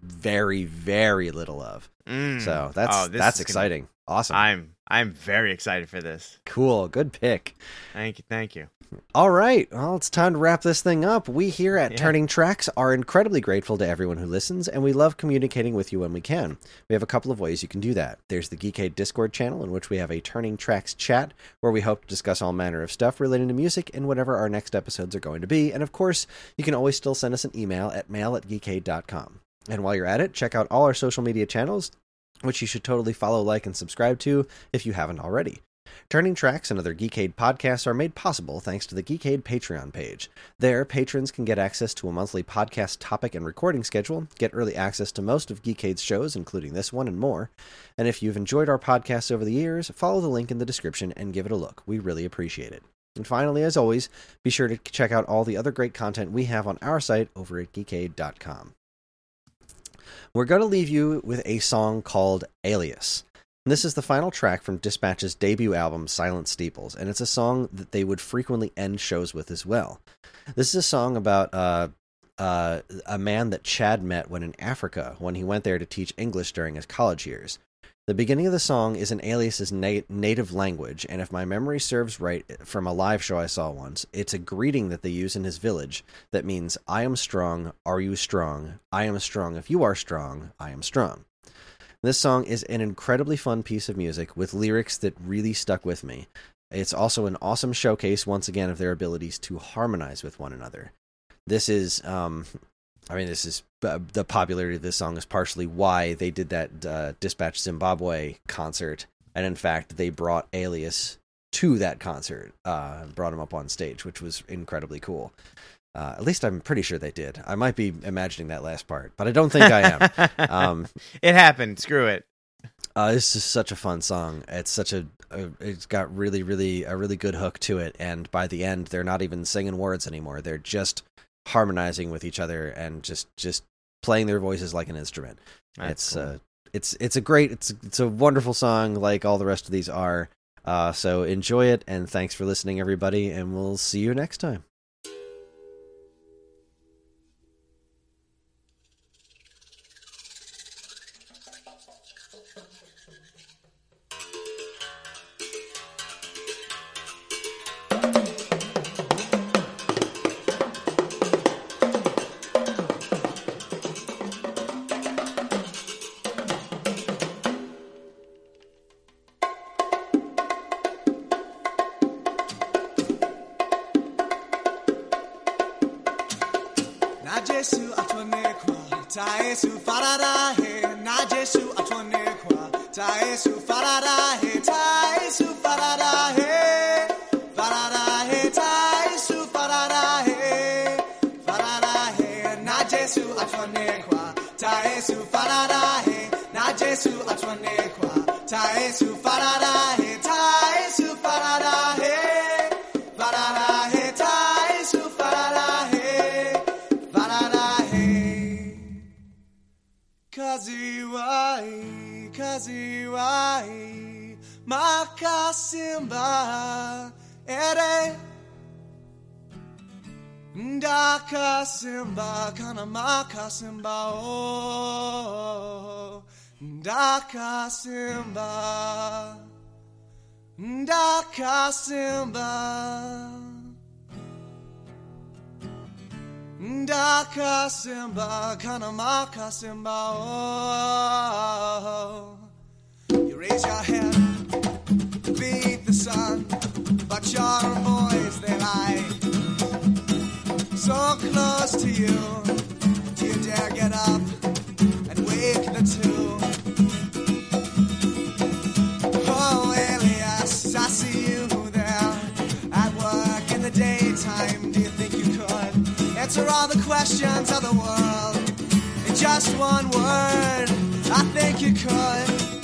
very very little of. Mm. So that's Oh, that's is gonna- exciting. Awesome. I'm I'm very excited for this. cool. Good pick. Thank you, thank you. All right. Well, it's time to wrap this thing up. We here at Yeah. Turning Tracks are incredibly grateful to everyone who listens, and we love communicating with you when we can. We have a couple of ways you can do that. There's the Geekade Discord channel, in which we have a Turning Tracks chat, where we hope to discuss all manner of stuff relating to music and whatever our next episodes are going to be. And of course, you can always still send us an email at mail at geekade.com. And while you're at it, check out all our social media channels, which you should totally follow, like, and subscribe to if you haven't already. Turning Tracks and other Geekade podcasts are made possible thanks to the Geekade Patreon page. There, patrons can get access to a monthly podcast topic and recording schedule, get early access to most of Geekade's shows, including this one and more. And if you've enjoyed our podcasts over the years, follow the link in the description and give it a look. We really appreciate it. And finally, as always, be sure to check out all the other great content we have on our site over at geekade.com. We're going to leave you with a song called Elias. This is the final track from Dispatch's debut album, Silent Steeples, and it's a song that they would frequently end shows with as well. This is a song about uh, uh, a man that Chad met when in Africa when he went there to teach English during his college years. The beginning of the song is in Elias's na- native language, and if my memory serves right from a live show I saw once, it's a greeting that they use in his village that means, I am strong, are you strong? I am strong, if you are strong, I am strong. This song is an incredibly fun piece of music with lyrics that really stuck with me. It's also an awesome showcase, once again, of their abilities to harmonize with one another. This is, um, I mean, this is uh, the popularity of this song is partially why they did that uh, Dispatch Zimbabwe concert, and in fact, they brought Elias to that concert, uh, brought him up on stage, which was incredibly cool. Uh, at least I'm pretty sure they did. I might be imagining that last part, but I don't think I am. [LAUGHS] um, it happened. Screw it. uh, this is such a fun song. It's such a, a, it's got really, really a really good hook to it, and by the end, they're not even singing words anymore. They're just harmonizing with each other and just just playing their voices like an instrument. That's it's cool. uh, it's it's a great, it's it's a wonderful song, like all the rest of these are. Uh, so enjoy it, and thanks for listening, everybody, and we'll see you next time. Ndakasimba, kana makasimba, oh. Ndakasimba, Ndakasimba. Ndakasimba, kana makasimba, oh. You raise your head, beat the sun, but your boys they lie. So close to you, do you dare get up and wake the two? Oh, Elias, I see you there at work in the daytime. Do you think you could answer all the questions of the world in just one word? I think you could.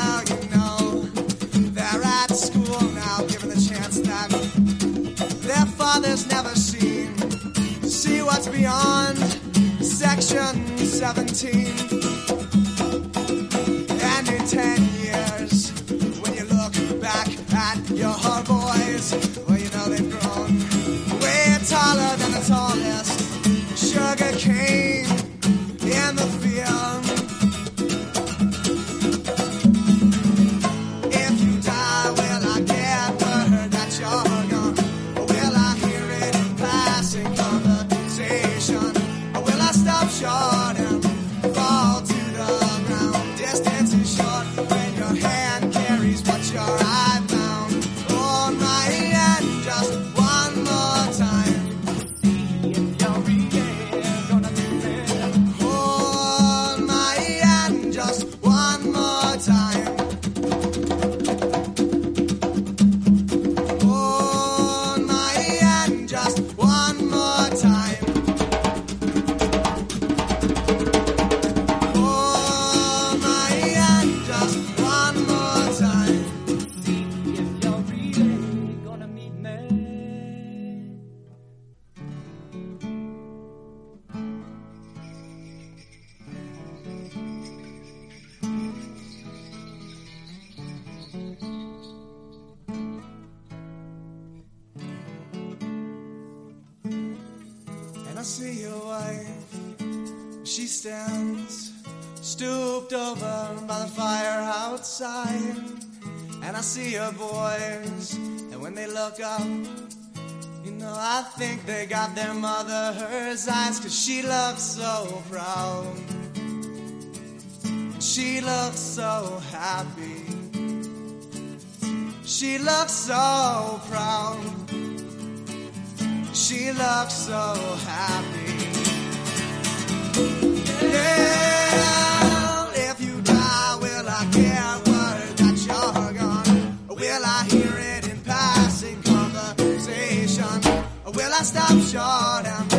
at school now, given the chance that their fathers never seen. See what's beyond section 17. And in 10 years, when you look back at your hard boys, well, you know they've grown way taller than the tallest sugar cane. look up. You know, I think they got their mother hers eyes, cause she looks so proud. She looks so happy. She looks so proud. She looks so happy. Yeah. stop short. I'm